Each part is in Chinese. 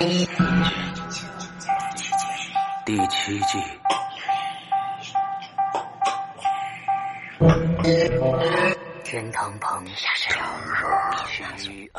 第七季。天堂旁。下雨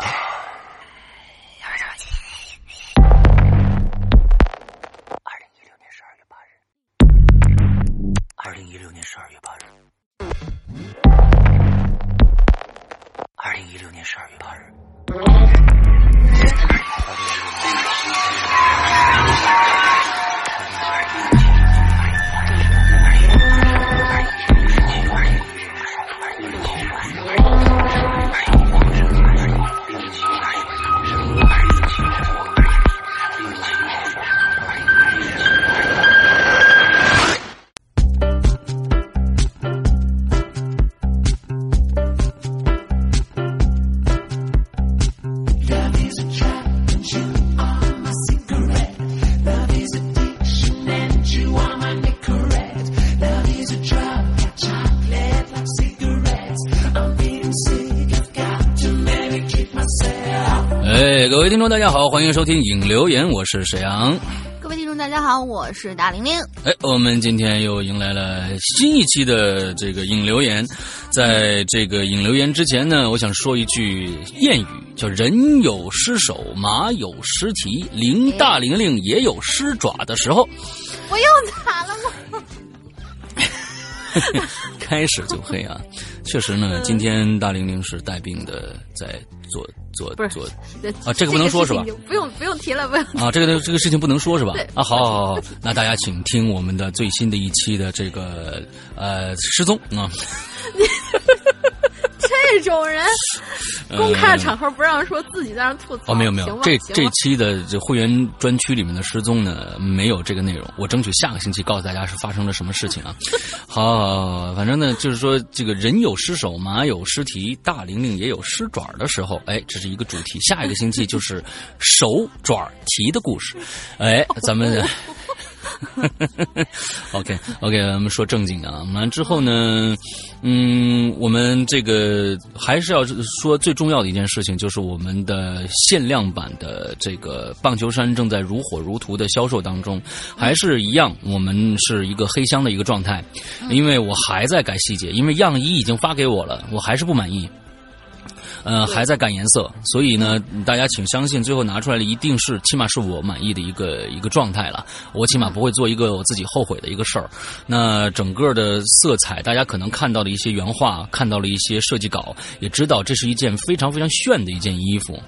欢迎收听影留言，我是沈阳。各位听众，大家好，我是大玲玲。哎，我们今天又迎来了新一期的这个影留言。在这个影留言之前呢，我想说一句谚语，叫“人有失手，马有失蹄，林大玲玲也有失爪的时候”。我又咋了吗？开始就黑啊！确实呢，今天大玲玲是带病的，在做做做啊，这个不能说是吧？不用不用提了，不用啊，这个这个事情不能说是吧？啊，好好好，那大家请听我们的最新的一期的这个呃失踪啊。这种人，公开的场合不让说自己在那吐槽。哦，没有没有，这这期的这会员专区里面的失踪呢，没有这个内容。我争取下个星期告诉大家是发生了什么事情啊。好，好，好，反正呢，就是说这个人有失手，马有失蹄，大玲玲也有失爪的时候。哎，这是一个主题。下一个星期就是手爪蹄的故事。哎，咱们。OK OK，我们说正经的啊。完之后呢，嗯，我们这个还是要说最重要的一件事情，就是我们的限量版的这个棒球衫正在如火如荼的销售当中，还是一样，我们是一个黑箱的一个状态，因为我还在改细节，因为样衣已经发给我了，我还是不满意。呃，还在改颜色，所以呢，大家请相信，最后拿出来的一定是，起码是我满意的一个一个状态了。我起码不会做一个我自己后悔的一个事儿。那整个的色彩，大家可能看到了一些原画，看到了一些设计稿，也知道这是一件非常非常炫的一件衣服。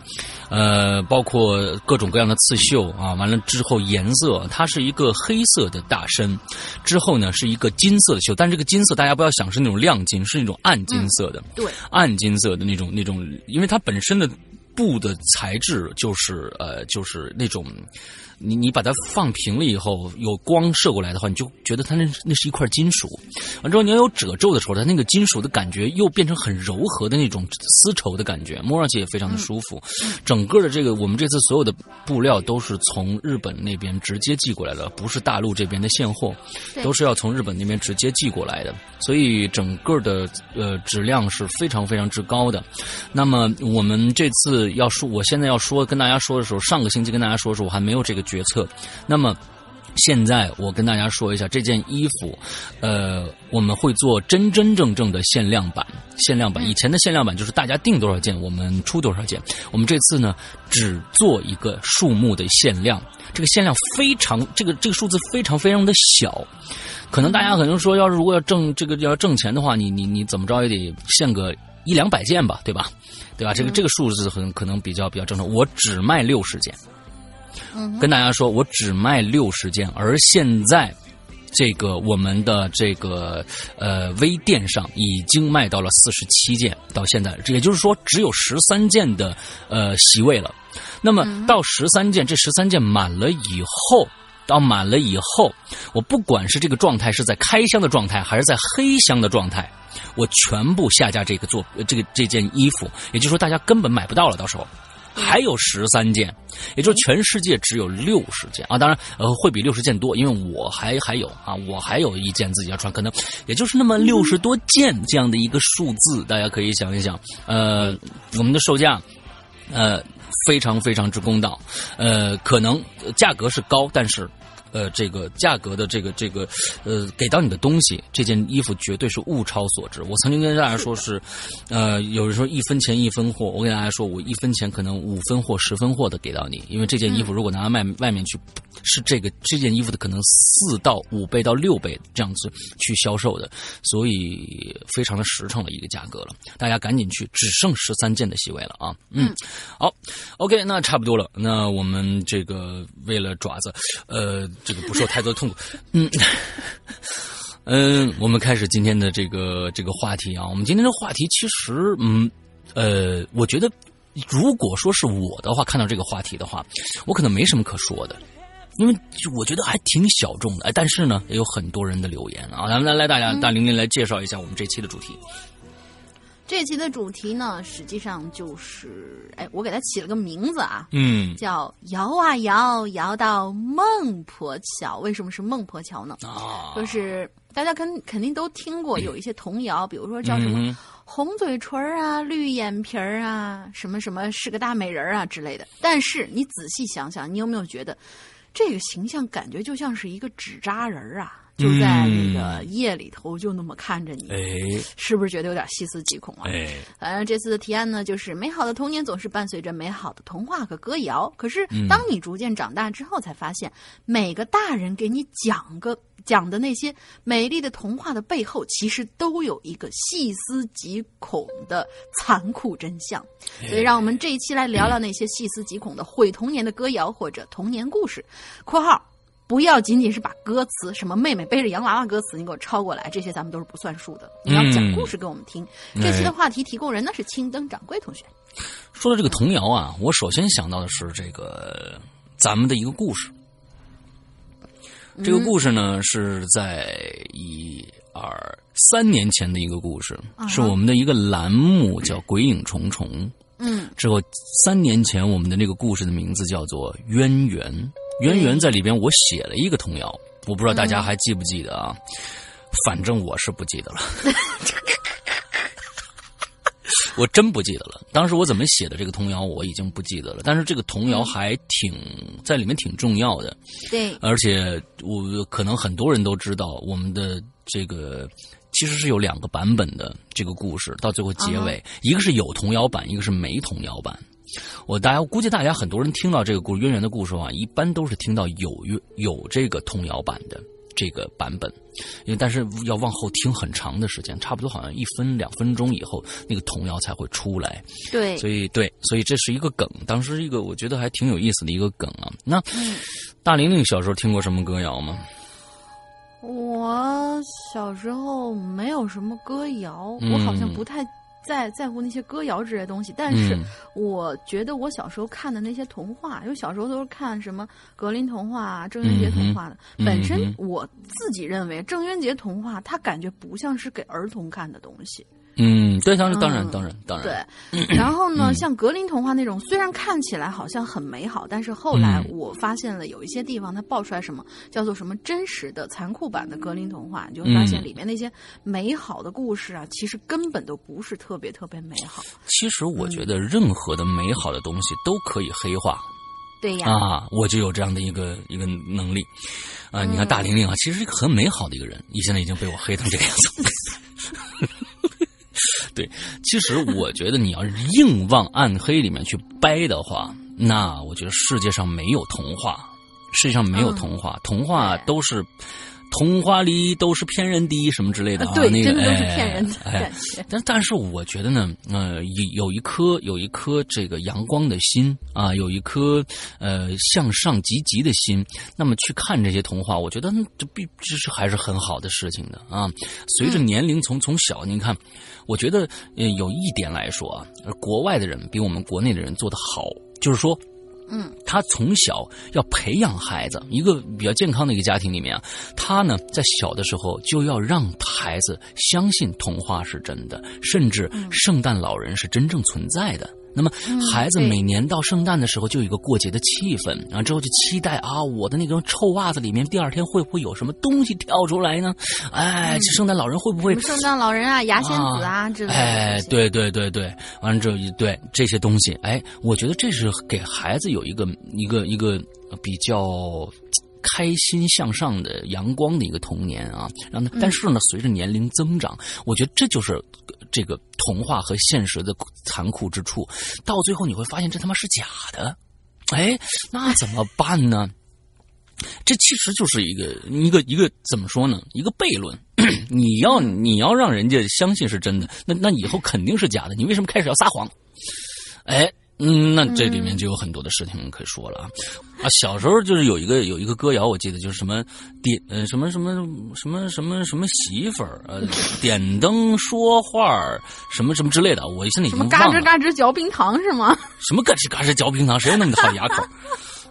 呃，包括各种各样的刺绣啊，完了之后颜色，它是一个黑色的大身，之后呢是一个金色的绣，但这个金色大家不要想是那种亮金，是那种暗金色的，对，暗金色的那种那种，因为它本身的布的材质就是呃就是那种。你你把它放平了以后，有光射过来的话，你就觉得它那那是一块金属。完之后，你要有褶皱的时候，它那个金属的感觉又变成很柔和的那种丝绸的感觉，摸上去也非常的舒服。整个的这个，我们这次所有的布料都是从日本那边直接寄过来的，不是大陆这边的现货，都是要从日本那边直接寄过来的。所以整个的呃质量是非常非常之高的。那么我们这次要说，我现在要说跟大家说的时候，上个星期跟大家说的时候，我还没有这个。决策，那么现在我跟大家说一下这件衣服，呃，我们会做真真正正的限量版。限量版以前的限量版就是大家订多少件我们出多少件，我们这次呢只做一个数目的限量，这个限量非常这个这个数字非常非常的小，可能大家可能说，要是如果要挣这个要挣钱的话，你你你怎么着也得限个一两百件吧，对吧？对吧？这个这个数字很可能比较比较正常，我只卖六十件。跟大家说，我只卖六十件，而现在这个我们的这个呃微店上已经卖到了四十七件，到现在，也就是说只有十三件的呃席位了。那么到十三件，这十三件满了以后，到满了以后，我不管是这个状态是在开箱的状态，还是在黑箱的状态，我全部下架这个做这个这件衣服，也就是说大家根本买不到了，到时候。还有十三件，也就是全世界只有六十件啊！当然，呃，会比六十件多，因为我还还有啊，我还有一件自己要穿，可能也就是那么六十多件这样的一个数字，大家可以想一想。呃，我们的售价呃，非常非常之公道，呃，可能价格是高，但是。呃，这个价格的这个这个，呃，给到你的东西，这件衣服绝对是物超所值。我曾经跟大家说是，呃，有人说一分钱一分货，我跟大家说，我一分钱可能五分货、十分货的给到你，因为这件衣服如果拿到外外面去，是这个这件衣服的可能四到五倍到六倍这样子去销售的，所以非常的实诚的一个价格了。大家赶紧去，只剩十三件的席位了啊！嗯，好，OK，那差不多了。那我们这个为了爪子，呃。这个不受太多痛苦，嗯嗯，我们开始今天的这个这个话题啊。我们今天的话题其实，嗯呃，我觉得如果说是我的话，看到这个话题的话，我可能没什么可说的，因为我觉得还挺小众的。但是呢，也有很多人的留言啊。咱们来来，大家大玲玲来介绍一下我们这期的主题。这期的主题呢，实际上就是，哎，我给它起了个名字啊，嗯，叫摇啊摇，摇到孟婆桥。为什么是孟婆桥呢？啊，就是大家肯肯定都听过有一些童谣，比如说叫什么红嘴唇啊、绿眼皮儿啊、什么什么是个大美人啊之类的。但是你仔细想想，你有没有觉得这个形象感觉就像是一个纸扎人啊？就在那个夜里头，就那么看着你，是不是觉得有点细思极恐啊？反正这次的提案呢，就是美好的童年总是伴随着美好的童话和歌谣。可是，当你逐渐长大之后，才发现每个大人给你讲个讲的那些美丽的童话的背后，其实都有一个细思极恐的残酷真相。所以，让我们这一期来聊聊那些细思极恐的毁童年的歌谣或者童年故事。（括号）不要仅仅是把歌词，什么妹妹背着洋娃娃歌词，你给我抄过来，这些咱们都是不算数的。你要讲故事给我们听。这期的话题提供人呢是青灯掌柜同学。说到这个童谣啊，我首先想到的是这个咱们的一个故事。这个故事呢是在一二三年前的一个故事，是我们的一个栏目叫《鬼影重重》。嗯，之后三年前我们的那个故事的名字叫做《渊源》。渊源在里边，我写了一个童谣，我不知道大家还记不记得啊？反正我是不记得了，我真不记得了。当时我怎么写的这个童谣，我已经不记得了。但是这个童谣还挺在里面挺重要的，对。而且我可能很多人都知道，我们的这个其实是有两个版本的这个故事，到最后结尾，一个是有童谣版，一个是没童谣版。我大家估计大家很多人听到这个故渊源的故事啊，一般都是听到有有这个童谣版的这个版本，因为但是要往后听很长的时间，差不多好像一分两分钟以后，那个童谣才会出来。对，所以对，所以这是一个梗，当时一个我觉得还挺有意思的一个梗啊。那大玲玲小时候听过什么歌谣吗？我小时候没有什么歌谣，我好像不太。在在乎那些歌谣之类的东西，但是我觉得我小时候看的那些童话，因为小时候都是看什么格林童话啊、郑渊洁童话的。本身我自己认为郑渊洁童话，它感觉不像是给儿童看的东西。嗯，对，当然，当然，当然，当然。对，然后呢，像格林童话那种，虽然看起来好像很美好，但是后来我发现了有一些地方它爆出来什么叫做什么真实的残酷版的格林童话，你就会发现里面那些美好的故事啊，其实根本都不是特别特别美好。其实我觉得任何的美好的东西都可以黑化。对呀。啊，我就有这样的一个一个能力。啊，你看大玲玲啊，其实是一个很美好的一个人，你现在已经被我黑成这个样子。对，其实我觉得你要硬往暗黑里面去掰的话，那我觉得世界上没有童话，世界上没有童话，童话都是。童话里都是骗人的，什么之类的啊？对，真的都是骗人的感觉。但但是我觉得呢，呃，有有一颗有一颗这个阳光的心啊，有一颗呃向上积极的心，那么去看这些童话，我觉得这必这是还是很好的事情的啊。随着年龄从从小，您看，我觉得呃有一点来说啊，国外的人比我们国内的人做的好，就是说。嗯，他从小要培养孩子，一个比较健康的一个家庭里面啊，他呢在小的时候就要让孩子相信童话是真的，甚至圣诞老人是真正存在的。那么孩子每年到圣诞的时候就有一个过节的气氛，然后之后就期待啊，我的那个臭袜子里面第二天会不会有什么东西跳出来呢？哎，这圣诞老人会不会？圣诞老人啊，牙仙子啊之类的。哎，对对对对，完了之后对这些东西，哎，我觉得这是给孩子有一个一个一个比较。开心向上的阳光的一个童年啊，然后呢，但是呢，随着年龄增长，我觉得这就是这个童话和现实的残酷之处。到最后你会发现这他妈是假的，哎，那怎么办呢？这其实就是一个一个一个怎么说呢？一个悖论。你要你要让人家相信是真的，那那以后肯定是假的。你为什么开始要撒谎？哎。嗯，那这里面就有很多的事情可以说了啊！啊，小时候就是有一个有一个歌谣，我记得就是什么点呃什么什么什么什么什么媳妇儿呃点灯说话什么什么之类的，我现在已经忘了。嘎吱嘎吱嚼冰糖是吗？什么嘎吱嘎吱嚼冰糖？谁有那么好牙口？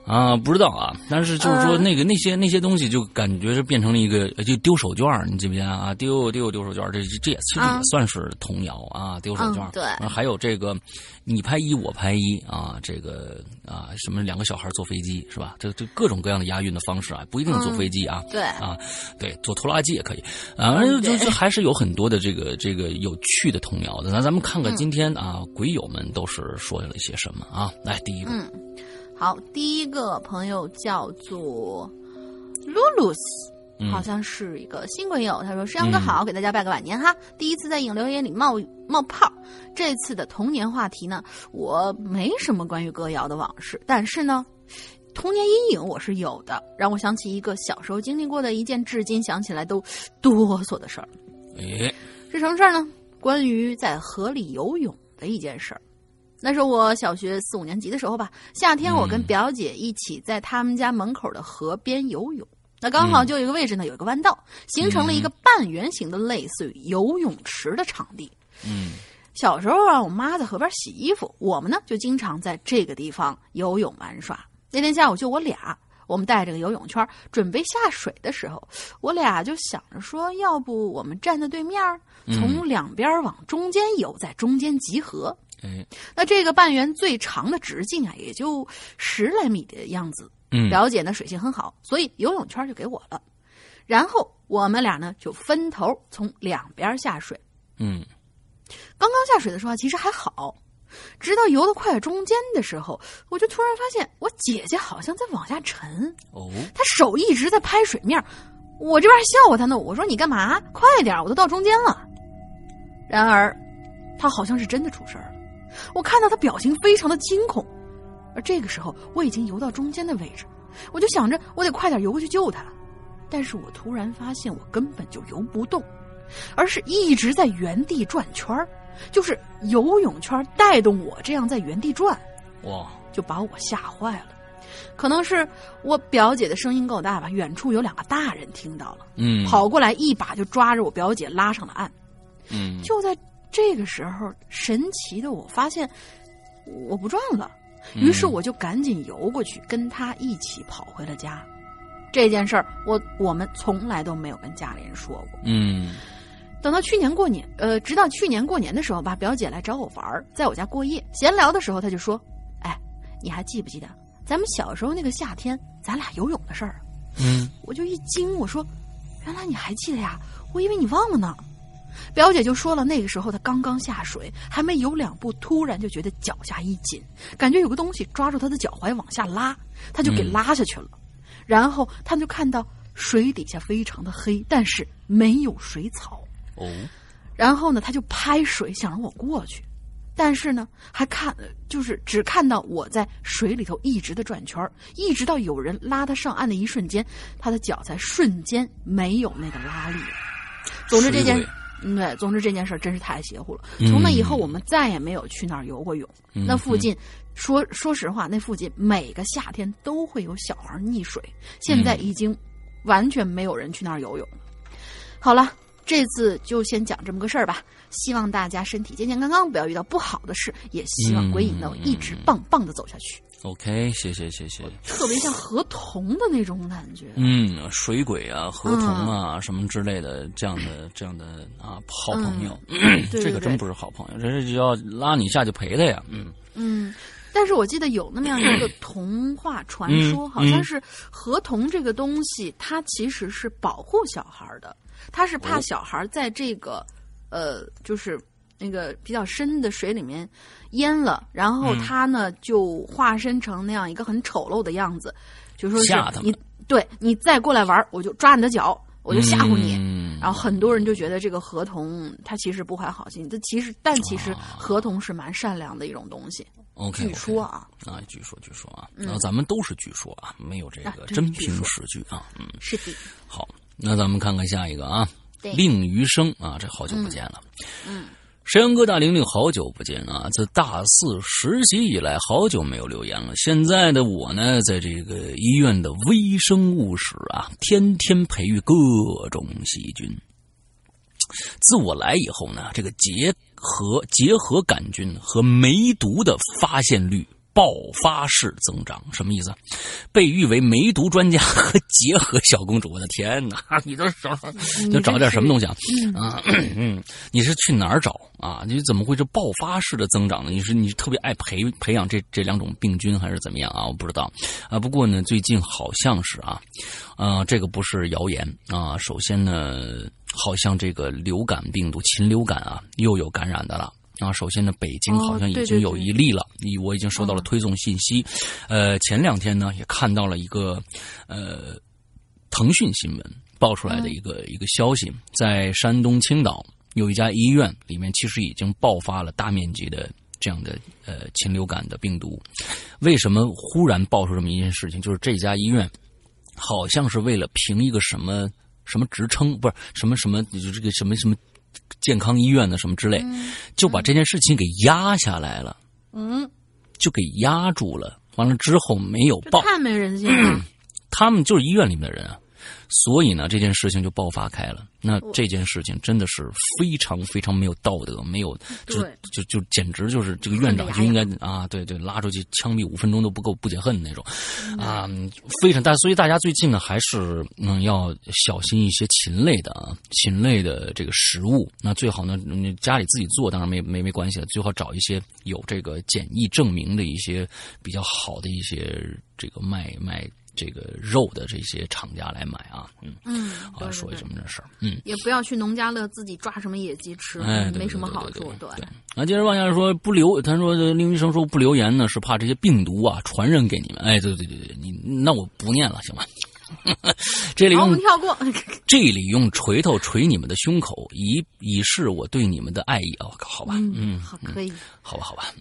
啊，不知道啊，但是就是说那个那些那些东西，就感觉是变成了一个就丢手绢你记不记得啊？丢丢丢手绢这这也其实也算是童谣啊，丢手绢对，还有这个你拍一我拍一啊，这个啊什么两个小孩坐飞机是吧？这这各种各样的押韵的方式啊，不一定坐飞机啊，对啊，对，坐拖拉机也可以啊，就就还是有很多的这个这个有趣的童谣的。那咱们看看今天啊，鬼友们都是说了一些什么啊？来，第一个。好，第一个朋友叫做露好像是一个新朋友。他说：“师阳哥好，给大家拜个晚年哈。第一次在影留言里冒冒泡。这次的童年话题呢，我没什么关于歌谣的往事，但是呢，童年阴影我是有的，让我想起一个小时候经历过的一件，至今想起来都哆嗦的事儿。哎，是什么事儿呢？关于在河里游泳的一件事儿。”那是我小学四五年级的时候吧，夏天我跟表姐一起在他们家门口的河边游泳，那刚好就有一个位置呢，有一个弯道，形成了一个半圆形的类似于游泳池的场地。嗯，小时候啊，我妈在河边洗衣服，我们呢就经常在这个地方游泳玩耍。那天下午就我俩，我们带着个游泳圈准备下水的时候，我俩就想着说，要不我们站在对面，从两边往中间游，在中间集合。哎，那这个半圆最长的直径啊，也就十来米的样子。嗯，表姐呢水性很好，所以游泳圈就给我了。然后我们俩呢就分头从两边下水。嗯，刚刚下水的时候其实还好，直到游到快中间的时候，我就突然发现我姐姐好像在往下沉。哦，她手一直在拍水面，我这边还笑话她呢。我说你干嘛？快点，我都到中间了。然而，她好像是真的出事儿了。我看到她表情非常的惊恐，而这个时候我已经游到中间的位置，我就想着我得快点游过去救他，但是我突然发现我根本就游不动，而是一直在原地转圈就是游泳圈带动我这样在原地转，哇，就把我吓坏了。可能是我表姐的声音够大吧，远处有两个大人听到了，嗯，跑过来一把就抓着我表姐拉上了岸，嗯，就在。这个时候，神奇的我发现我不转了，于是我就赶紧游过去，跟他一起跑回了家。这件事儿，我我们从来都没有跟家里人说过。嗯，等到去年过年，呃，直到去年过年的时候吧，表姐来找我玩，在我家过夜，闲聊的时候，她就说：“哎，你还记不记得咱们小时候那个夏天，咱俩游泳的事儿？”嗯，我就一惊，我说：“原来你还记得呀？我以为你忘了呢。”表姐就说了，那个时候她刚刚下水，还没游两步，突然就觉得脚下一紧，感觉有个东西抓住她的脚踝往下拉，她就给拉下去了。然后他们就看到水底下非常的黑，但是没有水草。哦。然后呢，她就拍水想让我过去，但是呢，还看就是只看到我在水里头一直的转圈一直到有人拉她上岸的一瞬间，她的脚才瞬间没有那个拉力。总之这件。对，总之这件事真是太邪乎了。从那以后，我们再也没有去那儿游过泳。那附近，说说实话，那附近每个夏天都会有小孩溺水。现在已经完全没有人去那儿游泳。好了，这次就先讲这么个事儿吧。希望大家身体健健康康，不要遇到不好的事。也希望鬼影能一直棒棒的走下去。OK，谢谢谢谢，特别像河童的那种感觉。嗯，水鬼啊，河童啊，什么之类的，这样的 这样的啊，好朋友，这个真不是好朋友，这是要拉你下去陪他呀。嗯，嗯，但是我记得有那么样一个童话传说，嗯好像是河童这个东西，它其实是保护小孩的，它是怕小孩在这个、呃，就是那个比较深的水里面淹了，然后他呢、就化身成那样一个很丑陋的样子，就说是吓他对你再过来玩，我就抓你的脚，我就吓唬你。嗯然后很多人就觉得这个河童他其实不怀好心，这其实但其实河童是蛮善良的一种东西。OK，据说啊，啊，据说据说啊，然后咱们都是据说啊，没有这啊个真凭实据啊。嗯，是的，好，那咱们看看下一个啊，令余生啊，这好久不见了。嗯，沈阳哥大玲玲好久不见啊！自大四实习以来，好久没有留言了。现在的我呢，在这个医院的微生物室啊，天天培育各种细菌。自我来以后呢，这个结核结核杆菌和梅毒的发现率爆发式增长，什么意思？被誉为梅毒专家和结核小公主。我的天哪！你这找就找点什么东西啊？啊，嗯，你是去哪儿找啊？你怎么会这爆发式的增长呢？你是你是特别爱培培养这这两种病菌，还是怎么样啊？我不知道啊。不过呢，最近好像是啊，啊，这个不是谣言啊。首先呢，好像这个流感病毒禽流感啊又有感染的了。啊，首先呢，北京好像已经有一例了，你、我已经收到了推送信息。呃，前两天呢也看到了一个呃腾讯新闻爆出来的一个、一个消息，在山东青岛有一家医院里面，其实已经爆发了大面积的这样的呃禽流感的病毒。为什么忽然爆出这么一件事情？就是这家医院好像是为了评一个什么什么职称，不是什么什么，就这个什么什么健康医院的什么之类，就把这件事情给压下来了，嗯，就给压住了。完了之后没有报，这太没人性了。他们就是医院里面的人啊，所以呢，这件事情就爆发开了。那这件事情真的是非常非常没有道德，没有就就就简直就是这个院长就应该啊，对对，拉出去枪毙五分钟都不够不解恨那种啊，非常大。所以大家最近呢，还是嗯要小心一些禽类的啊，禽类的这个食物。那最好呢，你家里自己做当然没没没关系了，最好找一些有这个检疫证明的一些比较好的一些这个卖卖。这个肉的这些厂家来买啊，嗯，嗯，好对对对说一这么这事儿，嗯，也不要去农家乐自己抓什么野鸡吃，哎，没什么好处。对对。啊，接着往下说，不留，他说这令医生说不留言呢，是怕这些病毒啊传染给你们。哎，对对对对，你那我不念了，行吗？这里，我用们跳过。这里用锤头锤你们的胸口，以以示我对你们的爱意。哦，好吧，嗯，好，可以。好吧，好吧。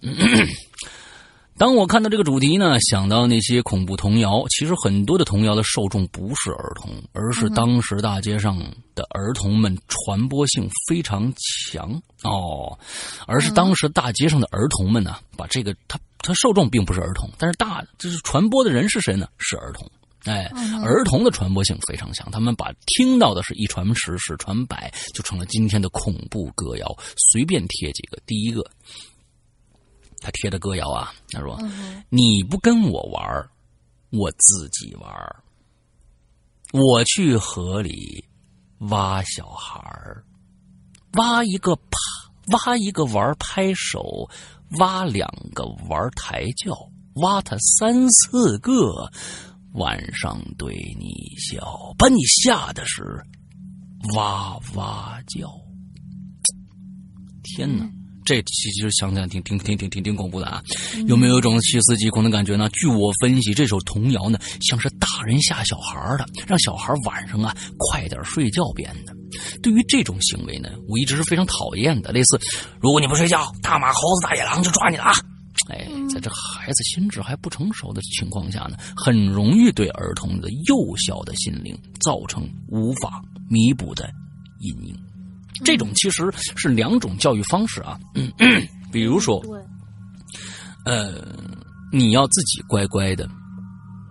当我看到这个主题呢，想到那些恐怖童谣，其实很多的童谣的受众不是儿童，而是当时大街上的儿童们传播性非常强哦，而是当时大街上的儿童们呢，把这个他他受众并不是儿童，但是大就是传播的人是谁呢？是儿童。哎，儿童的传播性非常强，他们把听到的是一传十，十传百，就成了今天的恐怖歌谣。随便贴几个，第一个，他贴的歌谣啊，他说：“你不跟我玩儿我自己玩儿我去河里挖小孩儿，挖一个拍，挖一个玩拍手，挖两个玩抬轿，挖他三四个。”晚上对你笑，把你吓得是哇哇叫。天哪，这其实想想挺挺挺挺挺挺恐怖的啊！有没有一种细思极恐的感觉呢？据我分析，这首童谣呢，像是大人吓小孩的，让小孩晚上啊快点睡觉编的。对于这种行为呢，我一直是非常讨厌的。类似，如果你不睡觉，大马、猴子、大野狼就抓你了啊！哎，在这孩子心智还不成熟的情况下呢，很容易对儿童的幼小的心灵造成无法弥补的阴影。这种其实是两种教育方式啊，嗯，比如说，对，呃，你要自己乖乖的，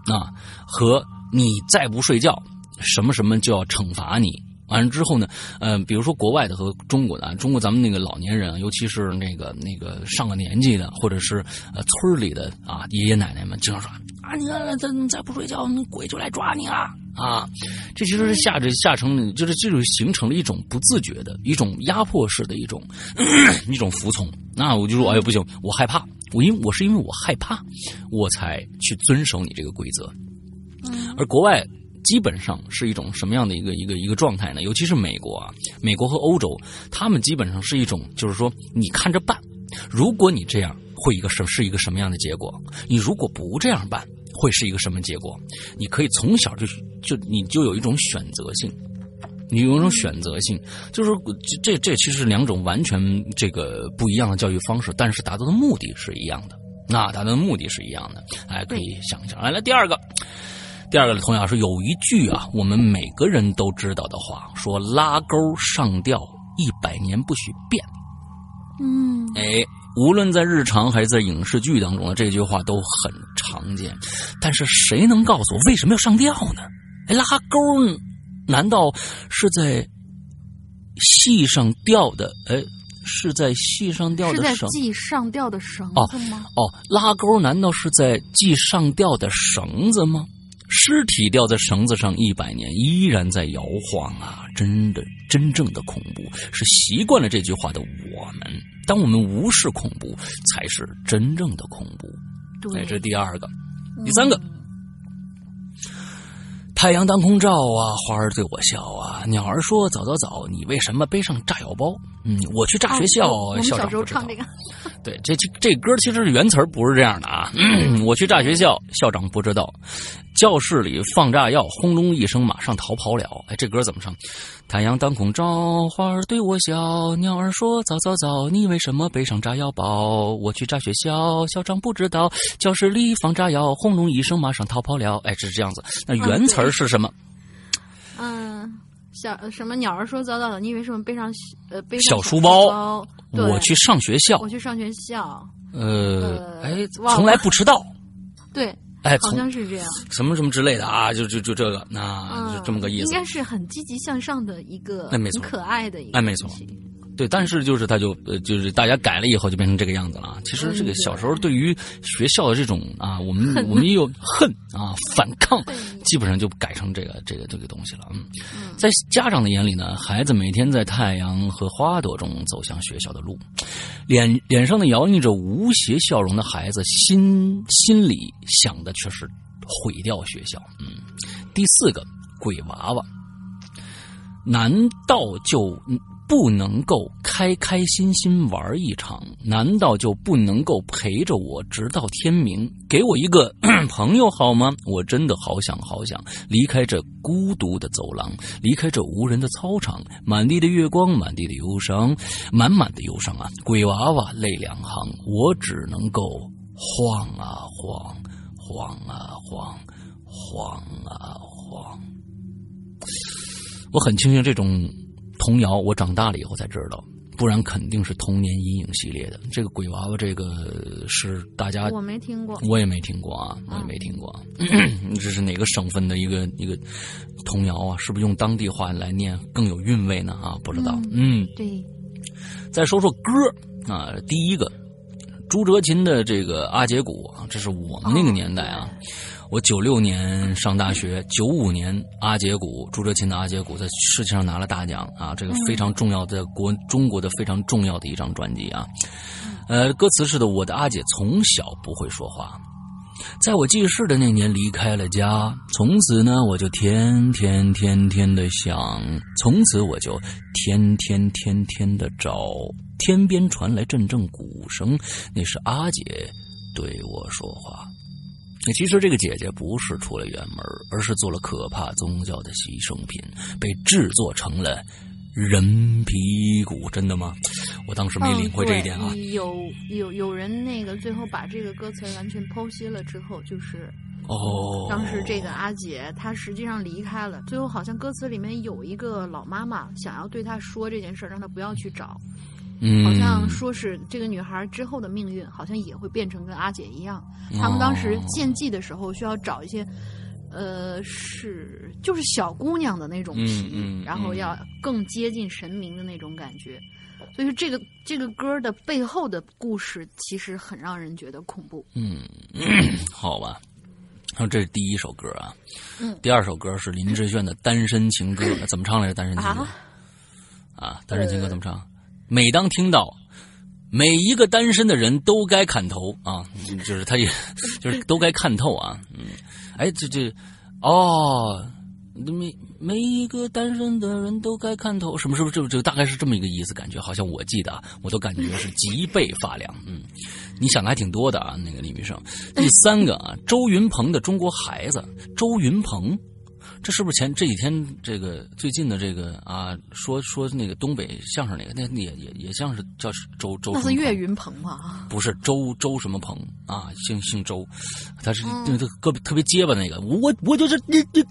啊，和你再不睡觉，什么什么就要惩罚你。完了之后呢，呃，比如说国外的和中国的啊，中国咱们那个老年人啊，尤其是那个那个上了年纪的，或者是呃村里的啊爷爷奶奶们，经常说啊，你看再再不睡觉，那鬼就来抓你了啊！这其实是下着下成，就是这种形成了一种不自觉的一种压迫式的一种 一种服从。那我就说，哎呀不行，我害怕，我因我是因为我害怕，我才去遵守你这个规则。嗯而国外基本上是一种什么样的一个一个一个状态呢？尤其是美国啊，美国和欧洲，他们基本上是一种就是说你看着办，如果你这样会一个什是一个什么样的结果？你如果不这样办，会是一个什么结果？你可以从小就就你就有一种选择性。你有一种选择性，就是说这这这其实是两种完全这个不一样的教育方式，但是达到的目的是一样的。那达到的目的是一样的，哎，可以想一想。来，来第二个，第二个同样是有一句啊，我们每个人都知道的话，说拉钩上吊一百年不许变。嗯哎，无论在日常还是在影视剧当中呢，这句话都很常见。但是谁能告诉我为什么要上吊呢？哎，拉钩难道是在戏上吊的？哎，是在系上吊的绳？系上吊的绳子吗？哦，拉钩难道是在系上吊的绳子吗？尸体吊在绳子上一百年，依然在摇晃啊！真的，真正的恐怖是习惯了这句话的我们。当我们无视恐怖，才是真正的恐怖。对，哎，这是第二个，第三个。嗯太阳当空照啊，花儿对我笑啊，鸟儿说早早早，你为什么背上炸药包？嗯，我去炸学校，校小时候长不知道唱这个，对，这这这歌其实是原词儿不是这样的啊。我去炸学校，校长不知道，教室里放炸药，轰隆一声，马上逃跑了。哎，这歌怎么唱？太阳当空照，花儿对我笑，鸟儿说早早早，你为什么背上炸药包？我去炸学校，校长不知道，教室里放炸药，轰隆一声，马上逃跑了。哎，是这样子。那原词儿是什么？嗯，小呃什么鸟儿说早早的，你为什么背上呃背上小书书包我去上学校我，去上学校，呃，呃哎，从来不迟到。对，哎，好像是这样。什么什么之类的啊，就就就这个，那、嗯，就这么个意思。应该是很积极向上的一个，哎没错很可爱的一个，哎没错。对，但是就是他就呃，就是大家改了以后就变成这个样子了啊。其实这个嗯小时候对于学校的这种啊，我们我们也有恨啊，反抗，基本上就改成这个这个这个东西了。嗯，在家长的眼里呢，孩子每天在太阳和花朵中走向学校的路，脸脸上的摇曳着无邪笑容的孩子，心心里想的却是毁掉学校。嗯，第四个鬼娃娃，难道就不能够开开心心玩一场？难道就不能够陪着我直到天明？给我一个 朋友好吗？我真的好想好想离开这孤独的走廊，离开这无人的操场，满地的月光，满地的忧伤，满满的忧伤啊！鬼娃娃泪两行，我只能够晃啊晃，晃啊晃，晃啊晃。我很庆幸这种童谣，我长大了以后才知道，不然肯定是童年阴影系列的。这个鬼娃娃，这个是大家我没听过。我也没听过啊，我也没听过。这是哪个省份的一个一个童谣啊？是不是用当地话来念更有韵味呢？啊，不知道。嗯，对，再说说歌啊，第一个朱哲琴的这个《阿姐鼓》啊，这是我们那个年代啊。我九六年上大学，九五年阿姐鼓朱哲琴的阿姐鼓在世界上拿了大奖啊，这个非常重要的国中国的非常重要的一张专辑啊。呃，歌词是的，我的阿姐从小不会说话，在我记事的那年离开了家，从此呢我就天天天天的想，从此我就天天天天的找，天边传来阵阵鼓声，那是阿姐对我说话。其实这个姐姐不是出了远门，而是做了可怕宗教的牺牲品，被制作成了人皮骨。真的吗？我当时没领会这一点啊。嗯有有有人那个最后把这个歌词完全剖析了之后，就是哦，当时这个阿姐她实际上离开了，最后好像歌词里面有一个老妈妈想要对她说这件事儿，让她不要去找。嗯，好像说是这个女孩之后的命运，好像也会变成跟阿姐一样。他们当时献祭的时候需要找一些，呃，是就是小姑娘的那种皮，嗯嗯然后要更接近神明的那种感觉。所以说，这个这个歌的背后的故事其实很让人觉得恐怖。嗯，好吧。然后这是第一首歌啊，嗯，第二首歌是林志炫的《单身情歌》，怎么唱来着？单身情歌啊啊，单身情歌怎么唱？每当听到每一个单身的人都该砍头啊，就是他也 就是都该看透啊。嗯，哎，这这哦，每每一个单身的人都该看透，什么是不是这这大概是这么一个意思？感觉好像我记得啊，我都感觉是脊背发凉。嗯，你想的还挺多的啊，那个李明生。第三个啊，周云鹏的《中国孩子》，周云鹏。这是不是前这几天这个最近的这个啊说说那个东北相声那个那也也也像是叫周周那是岳云鹏吗？不是周周什么鹏啊，姓姓周，他是那个特别特别结巴那个，我我就是你你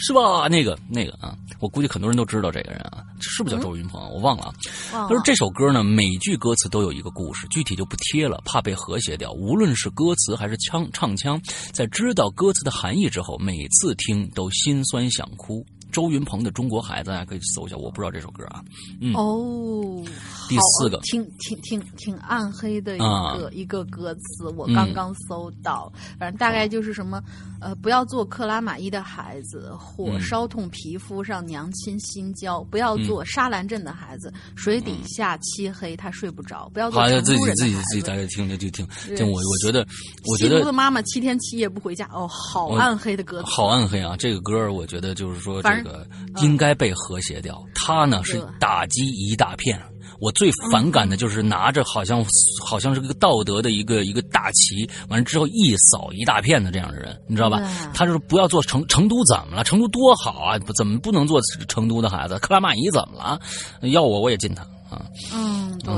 是吧？那个那个啊，我估计很多人都知道这个人啊，是不是叫周云鹏？我忘了。他说这首歌呢，每句歌词都有一个故事，具体就不贴了，怕被和谐掉。无论是歌词还是腔唱腔，在知道歌词的含义之后，每次听都心。酸想哭，周云鹏的《中国孩子》大家可以搜一下，我不知道这首歌啊。嗯。哦，第四个，挺挺挺挺暗黑的一个一个歌词，我刚刚搜到，反正大概就是什么呃，不要做克拉玛依的孩子，火烧痛皮肤让娘亲心焦；不要做沙兰镇的孩子，水底下漆黑他睡不着；不要做成都人自己自己大家听着就听，就我我觉得，我觉得的妈妈七天七夜不回家，哦，好暗黑的歌词，好暗黑啊！这个歌我觉得就是说这个应该被和谐掉，他呢是打击一大片。我最反感的就是拿着好像好像是个道德的一个一个大旗，完了之后一扫一大片的这样的人，你知道吧？他就是不要做成成都怎么了？成都多好啊！怎么不能做成都的孩子？克拉玛依怎么了？要我我也进他啊！嗯，对，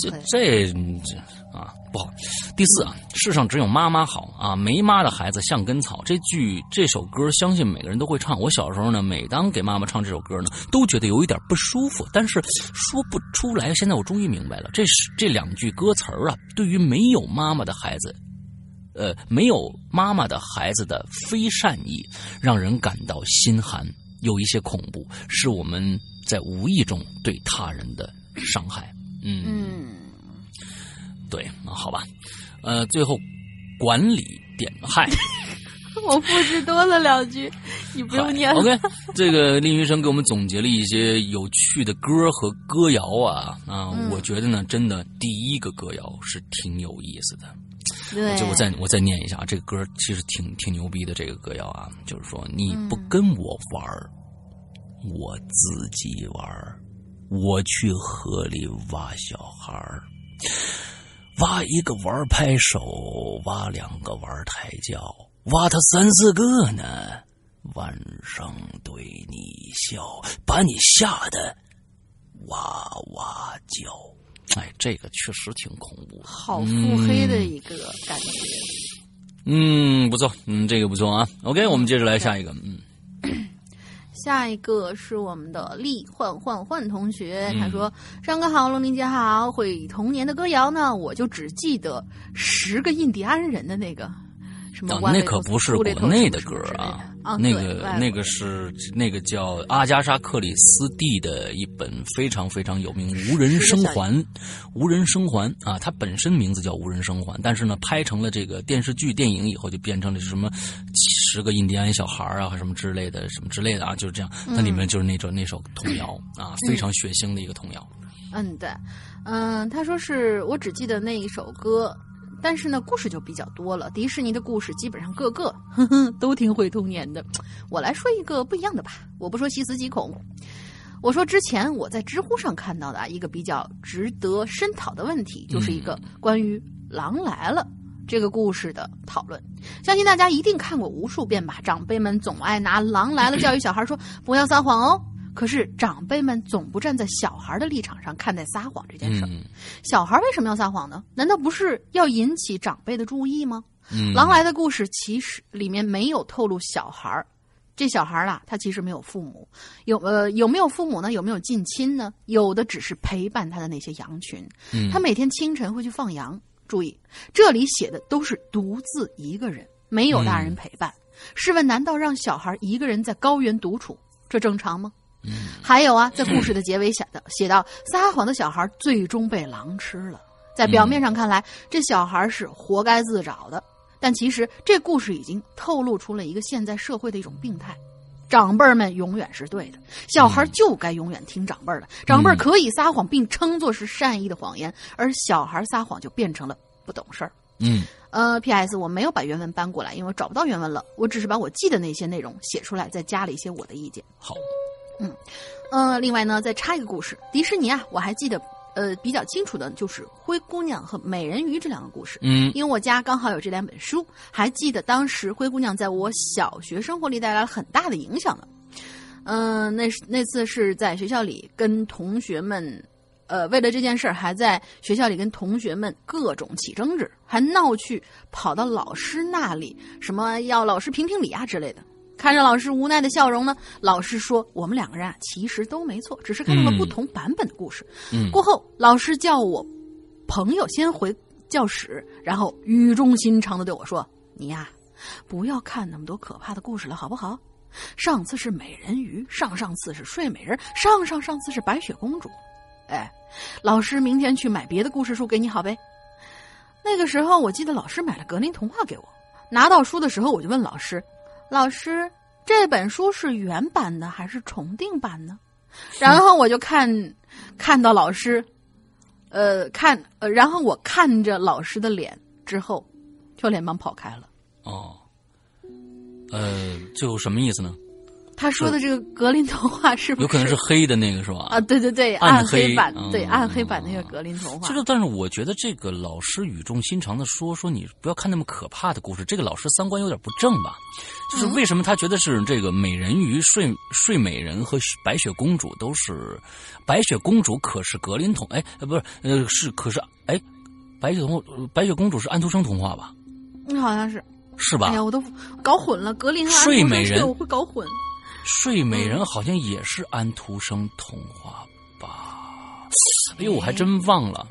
这这这。啊，不好。第四啊，世上只有妈妈好啊，没妈的孩子像根草。这句这首歌，相信每个人都会唱。我小时候呢，每当给妈妈唱这首歌呢，都觉得有一点不舒服，但是说不出来。现在我终于明白了，这是这两句歌词啊，对于没有妈妈的孩子，呃，没有妈妈的孩子的非善意，让人感到心寒，有一些恐怖，是我们在无意中对他人的伤害。嗯。对，好吧，呃，最后管理点害，我复制多了两句，你不用念。OK，这个令云生给我们总结了一些有趣的歌和歌谣啊啊，我觉得呢，真的第一个歌谣是挺有意思的。对，就我再我再念一下啊，这个歌其实挺挺牛逼的。这个歌谣啊，就是说你不跟我玩我自己玩我去河里挖小孩儿。挖一个玩拍手，挖两个玩抬轿，挖他三四个呢，晚上对你笑，把你吓得哇哇叫。哎，这个确实挺恐怖，好腹黑的一个感觉。嗯，不错，嗯，这个不错啊。OK，我们接着来下一个，嗯。下一个是我们的丽焕焕焕同学，他说：“上哥好，龙玲姐好，会童年的歌谣呢，我就只记得十个印第安人的那个什么。”那可不是国内的歌啊。啊，那个那个是那个叫阿加莎克里斯蒂的一本非常非常有名《无人生还》，无人生还啊，它本身名字叫《无人生还》，但是呢，拍成了这个电视剧、电影以后，就变成了什么十个印第安小孩啊，什么之类的，什么之类的啊，就是这样。它里面就是那种那首童谣啊，非常血腥的一个童谣。嗯，对，嗯，他说是我只记得那一首歌。但是呢，故事就比较多了。迪士尼的故事基本上个个呵呵都挺毁童年的。我来说一个不一样的吧。我不说细思极恐，我说之前我在知乎上看到的一个比较值得深讨的问题，就是一个关于《狼来了》这个故事的讨论。相信大家一定看过无数遍吧。长辈们总爱拿《狼来了》教育小孩，说不要撒谎哦。可是长辈们总不站在小孩的立场上看待撒谎这件事儿。小孩为什么要撒谎呢？难道不是要引起长辈的注意吗？狼来的故事其实里面没有透露小孩儿这小孩啊，他其实没有父母，有呃有没有父母呢？有没有近亲呢？有的只是陪伴他的那些羊群。他每天清晨会去放羊。注意，这里写的都是独自一个人，没有大人陪伴。试问，难道让小孩一个人在高原独处，这正常吗？还有啊，在故事的结尾写的写到，撒谎的小孩最终被狼吃了。在表面上看来，这小孩是活该自找的，但其实这故事已经透露出了一个现在社会的一种病态。长辈们永远是对的，小孩就该永远听长辈的。长辈可以撒谎，并称作是善意的谎言，而小孩撒谎就变成了不懂事儿。嗯，呃，P.S. 我没有把原文搬过来，因为我找不到原文了。我只是把我记的那些内容写出来，再加了一些我的意见。好，嗯，呃，另外呢，再插一个故事，迪士尼啊，我还记得。呃，比较清楚的就是《灰姑娘》和《美人鱼》这两个故事。嗯，因为我家刚好有这两本书，还记得当时《灰姑娘》在我小学生活里带来了很大的影响呢。嗯，那那次是在学校里跟同学们，呃，为了这件事儿，还在学校里跟同学们各种起争执，还闹去跑到老师那里，什么要老师评评理啊之类的。看着老师无奈的笑容呢，老师说：“我们两个人啊，其实都没错，只是看到了不同版本的故事。”嗯，过后老师叫我朋友先回教室，然后语重心长的对我说：“你呀，不要看那么多可怕的故事了，好不好？上次是美人鱼，上上次是睡美人，上上上次是白雪公主。哎，老师明天去买别的故事书给你好呗。”那个时候我记得老师买了格林童话给我，拿到书的时候我就问老师。老师，这本书是原版的还是重订版呢？然后我就看，看到老师，呃，看，呃，然后我看着老师的脸之后，就连忙跑开了。哦，呃，就什么意思呢？他说的这个格林童话是不是有可能是黑的那个是吧？啊，对对对，暗黑版，嗯对暗黑版那个格林童话。其实，但是我觉得这个老师语重心长的说说你不要看那么可怕的故事，这个老师三观有点不正吧？就是为什么他觉得是这个美人鱼、睡睡美人和白雪公主都是白雪公主可是格林童哎呃不是呃是可是哎白雪童白雪公主是安徒生童话吧？嗯，好像是。是吧？哎呀，我都搞混了，格林和睡美人我会搞混。睡美人好像也是安徒生童话吧？哎呦，我还真忘了。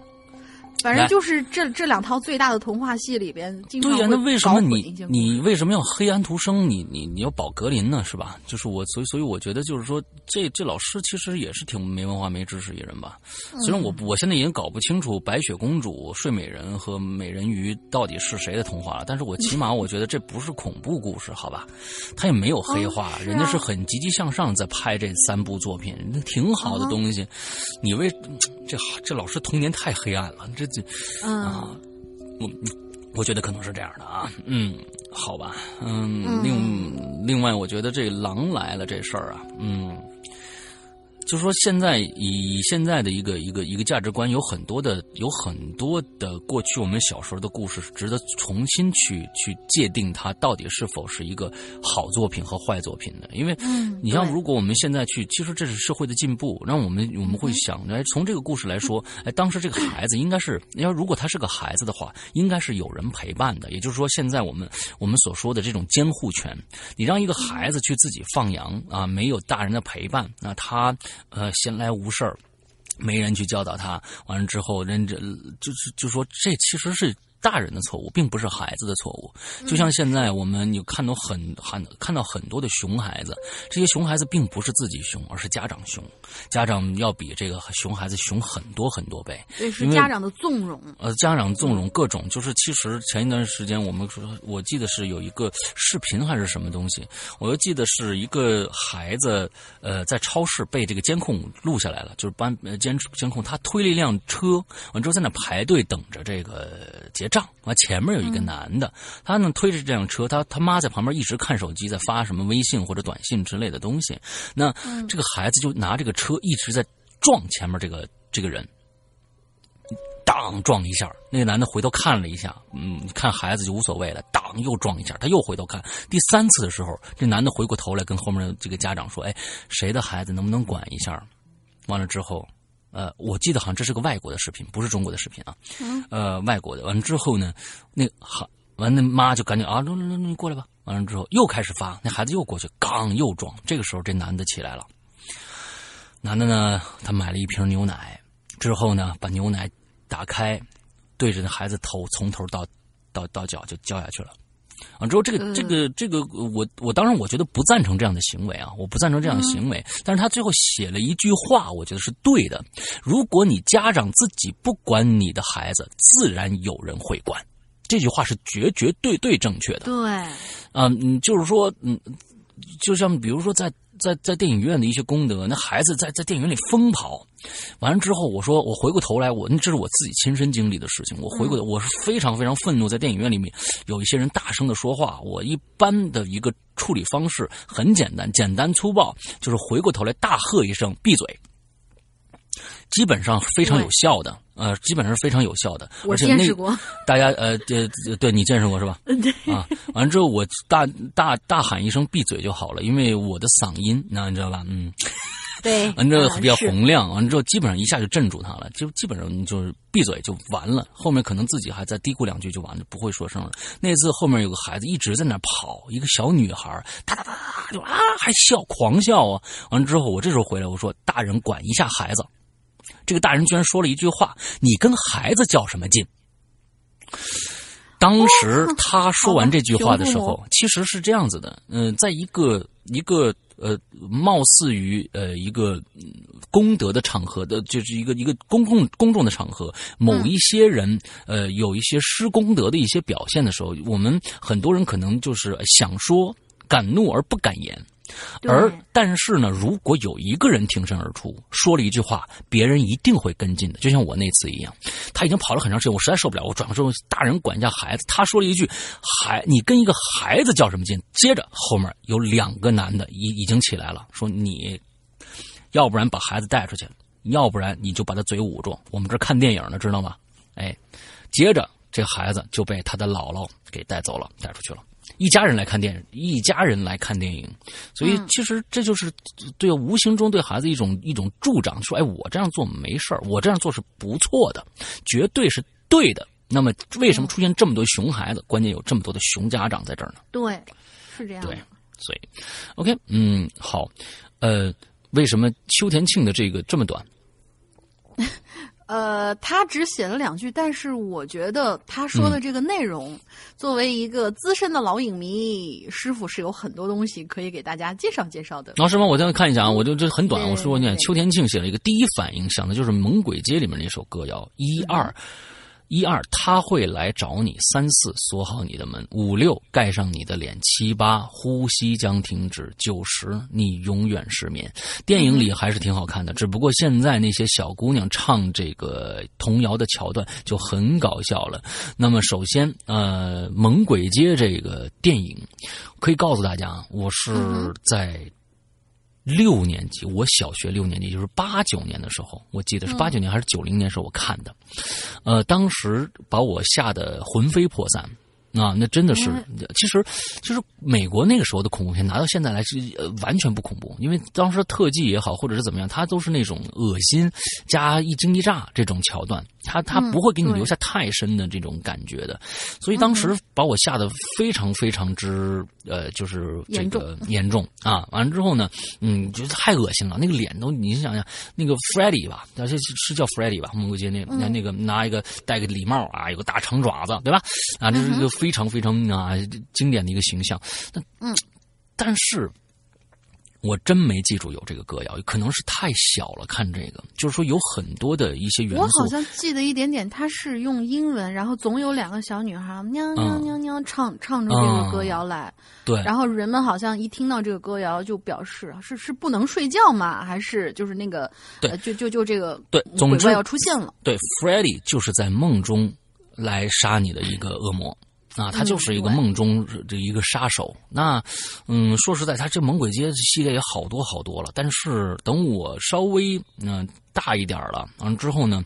反正就是这这两套最大的童话系里边，经常对呀，那为什么你你为什么要黑安徒生？你你你要保格林呢？是吧？就是我，所以所以我觉得就是说，这这老师其实也是挺没文化、没知识一人吧。虽然我我现在已经搞不清楚白雪公主、睡美人和美人鱼到底是谁的童话了，但是我起码我觉得这不是恐怖故事，好吧？他也没有黑化，哦啊人家是很积极向上在拍这三部作品，那挺好的东西。你为这这老师童年太黑暗了，这这。嗯。啊，我我觉得可能是这样的啊，嗯，好吧，嗯，嗯另另外，我觉得这狼来了这事儿啊，嗯，就是说现在以现在的一个一个一个价值观，有很多的有很多的过去我们小时候的故事，是值得重新去去界定它到底是否是一个好作品和坏作品的，因为嗯你像如果我们现在去，其实这是社会的进步，让我们我们会想，哎，从这个故事来说，哎，当时这个孩子应该是，要如果他是个孩子的话，应该是有人陪伴的。也就是说，现在我们我们所说的这种监护权，你让一个孩子去自己放羊啊，没有大人的陪伴，那他呃闲来无事儿。没人去教导他，完了之后，人这就是就说这其实是大人的错误，并不是孩子的错误。就像现在我们有看到很很看到很多的熊孩子，这些熊孩子并不是自己熊，而是家长熊，家长要比这个熊孩子熊很多很多倍。对，是家长的纵容。呃，家长纵容各种，就是其实前一段时间我们说，我记得是有一个视频还是什么东西，我又记得是一个孩子，呃，在超市被这个监控录下来了，就是班呃监监控他推了一辆车，完之后在那排队等着这个结账，完前面有一个男的，他呢推着这辆车，他他妈在旁边一直看手机，在发什么微信或者短信之类的东西，那这个孩子就拿这个车一直在撞前面这个这个人。当撞一下，那个男的回头看了一下，嗯，看孩子就无所谓了。当又撞一下，他又回头看。第三次的时候，这男的回过头来跟后面的这个家长说：“哎，谁的孩子能不能管一下？”完了之后，呃，我记得好像这是个外国的视频，不是中国的视频啊。呃，外国的。完了之后呢，那好，完那妈就赶紧啊，那那你过来吧。完了之后又开始发，那孩子又过去，刚又撞。这个时候这男的起来了，男的呢，他买了一瓶牛奶，之后呢，把牛奶打开，对着那孩子头从头到到到脚就浇下去了。啊，之后这个这个这个，我我当然我觉得不赞成这样的行为啊，我不赞成这样的行为。但是他最后写了一句话，我觉得是对的：如果你家长自己不管你的孩子，自然有人会管。这句话是绝绝对对正确的。对，嗯，嗯，就是说，嗯，就像比如说在在在电影院的一些功德，那孩子在在电影院里疯跑，完了之后，我说我回过头来，我那这是我自己亲身经历的事情。我回过头，我是非常非常愤怒，在电影院里面有一些人大声的说话。我一般的一个处理方式很简单，简单粗暴，就是回过头来大喝一声“闭嘴”，基本上非常有效的。呃，基本上是非常有效的。我见识过。大家呃，对对，你见识过是吧？对。啊，完了之后我大大大喊一声“闭嘴”就好了，因为我的嗓音，那你知道吧？嗯。对。完之后比较洪亮，完了之后基本上一下就镇住他了，就基本上就是闭嘴就完了。后面可能自己还在嘀咕两句就完了，不会说声了。那次后面有个孩子一直在那跑，一个小女孩，哒哒哒哒就啊还笑狂笑啊。完了之后我这时候回来我说：“大人管一下孩子。”这个大人居然说了一句话：“你跟孩子较什么劲？”当时他说完这句话的时候，其实是这样子的：嗯，在一个一个呃，貌似于呃一个功德的场合的，就是一个一个公共公众的场合，某一些人呃有一些失功德的一些表现的时候，我们很多人可能就是想说，敢怒而不敢言。而但是呢，如果有一个人挺身而出，说了一句话，别人一定会跟进的。就像我那次一样，他已经跑了很长时间，我实在受不了，我转过身，大人管一下孩子。他说了一句：“孩，你跟一个孩子较什么劲？”接着后面有两个男的已已经起来了，说：“你要不然把孩子带出去，要不然你就把他嘴捂住。我们这看电影呢，知道吗？”哎，接着这孩子就被他的姥姥给带走了，带出去了。一家人来看电影，一家人来看电影，所以其实这就是对无形中对孩子一种一种助长，说哎，我这样做没事我这样做是不错的，绝对是对的。那么为什么出现这么多熊孩子？关键有这么多的熊家长在这儿呢？对，是这样。对，所以，OK，嗯，好，呃，为什么秋田庆的这个这么短？呃，他只写了两句，但是我觉得他说的这个内容，作为一个资深的老影迷，师傅是有很多东西可以给大家介绍介绍的。老师们？我再看一下啊，我就这很短，我说念秋田庆写了一个第一反应想的就是《猛鬼街》里面那首歌谣一二。一二，他会来找你；三四，锁好你的门；五六，盖上你的脸；七八，呼吸将停止；九十，你永远失眠。电影里还是挺好看的，只不过现在那些小姑娘唱这个童谣的桥段就很搞笑了。那么，首先，呃，《猛鬼街》这个电影，可以告诉大家，我是在。六年级，我小学六年级，就是八九年的时候，我记得是八九年还是九零年时候我看的，呃，当时把我吓得魂飞魄散。啊，那真的是，其实，其实美国那个时候的恐怖片拿到现在来是呃完全不恐怖，因为当时特技也好，或者是怎么样，它都是那种恶心加一惊一乍这种桥段，它它不会给你留下太深的这种感觉的，所以当时把我吓得非常非常之呃就是这个严重啊，完了之后呢，嗯，觉得太恶心了，那个脸都你想想那个 Freddy 吧，是是叫 Freddy 吧，我记得那那那个拿一个戴个礼帽啊，有个大长爪子，对吧？啊，这是一个。非常非常啊经典的一个形象，但嗯，但是我真没记住有这个歌谣，可能是太小了。看这个，就是说有很多的一些元素，我好像记得一点点。它是用英文，然后总有两个小女孩喵喵喵喵唱唱着这个歌谣来。对，然后人们好像一听到这个歌谣就表示是是不能睡觉吗？还是就是那个对，就就就这个对，总之要出现了。对，Freddie 就是在梦中来杀你的一个恶魔。啊，他就是一个梦中这一个杀手。那，嗯，说实在，他这《猛鬼街》系列也好多好多了。但是等我稍微嗯大一点了，完了之后呢，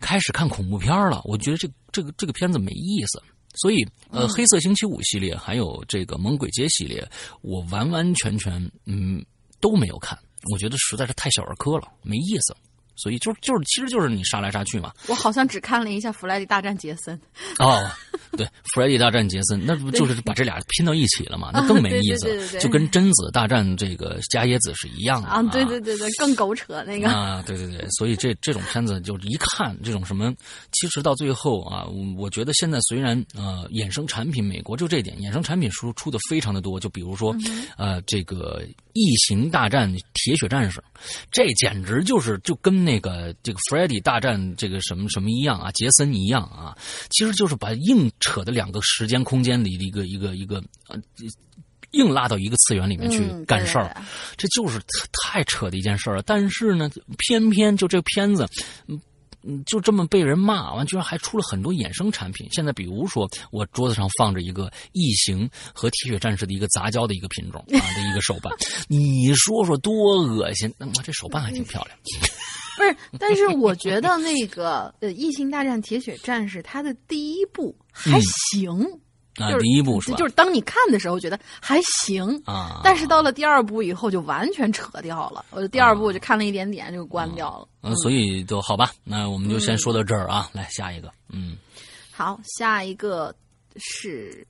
开始看恐怖片了。我觉得这这个这个片子没意思。所以，呃，《黑色星期五》系列还有这个《猛鬼街》系列，我完完全全嗯都没有看。我觉得实在是太小儿科了，没意思。所以就就是，其实就是你杀来杀去嘛。我好像只看了一下《弗莱迪大战杰森》。哦，对，《弗莱迪大战杰森》，那不就是把这俩拼到一起了嘛？那更没意思，就跟贞子大战这个伽椰子是一样的啊！对对对对，更狗扯那个啊！对对对，所以这这种片子就一看这种什么，其实到最后啊，我觉得现在虽然呃衍生产品，美国就这点衍生产品出出的非常的多，就比如说呃这个《异形大战铁血战士》，这简直就是就跟。那个这个 Freddy 大战这个什么什么一样啊，杰森一样啊，其实就是把硬扯的两个时间空间里的一个一个一个呃硬拉到一个次元里面去嗯干事儿，这就是太扯的一件事儿了。但是呢，偏偏就这片子，嗯嗯，就这么被人骂完，居然还出了很多衍生产品。现在比如说，我桌子上放着一个异形和铁血战士的一个杂交的一个品种啊的一个手办，你说说多恶心？那、么这手办还挺漂亮。不是，但是我觉得那个呃，《异形大战铁血战士》它的第一部还行，啊，就是第一部是吧？就是当你看的时候觉得还行，啊，但是到了第二部以后就完全扯掉了。我就第二部我就看了一点点就关掉了。嗯，所以就好吧，那我们就先说到这儿啊。来下一个，嗯，好，下一个是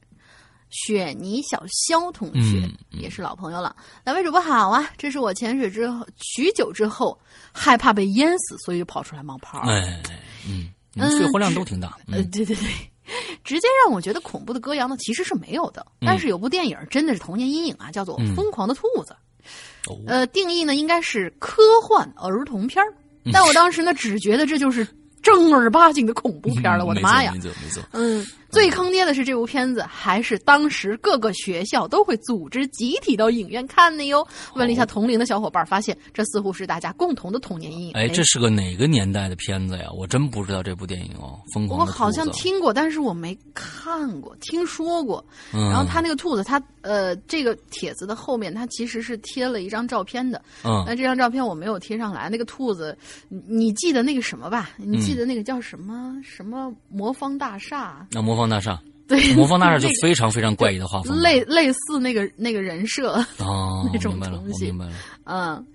雪泥小肖同学，嗯嗯也是老朋友了。两位主播好啊，这是我潜水之后许久之后害怕被淹死，所以就跑出来冒泡。哎，嗯，你们肺活量都挺大，呃，嗯对对对，直接让我觉得恐怖的歌谣呢，其实是没有的。但是有部电影真的是童年阴影啊，叫做嗯《疯狂的兔子》。哦呃，定义呢应该是科幻儿童片儿，但我当时呢只觉得这就是正儿八经的恐怖片儿了。我的妈呀！没错没错，嗯，最坑爹的是这部片子，还是当时各个学校都会组织集体到影院看的哟。问了一下同龄的小伙伴，发现这似乎是大家共同的童年阴影。哎，这是个哪个年代的片子呀？我真不知道这部电影哦，《疯狂。我好像听过，但是我没看过，听说过。嗯，然后他那个兔子，他呃，这个帖子的后面，他其实是贴了一张照片的。嗯那这张照片我没有贴上来。那个兔子，你你记得那个什么吧？你记得那个叫什么、什么魔方大厦？那魔方大厦，对，魔方大厦就非常非常怪异的画风，类类似那个那个人设。哦，那种明白了，明白了，嗯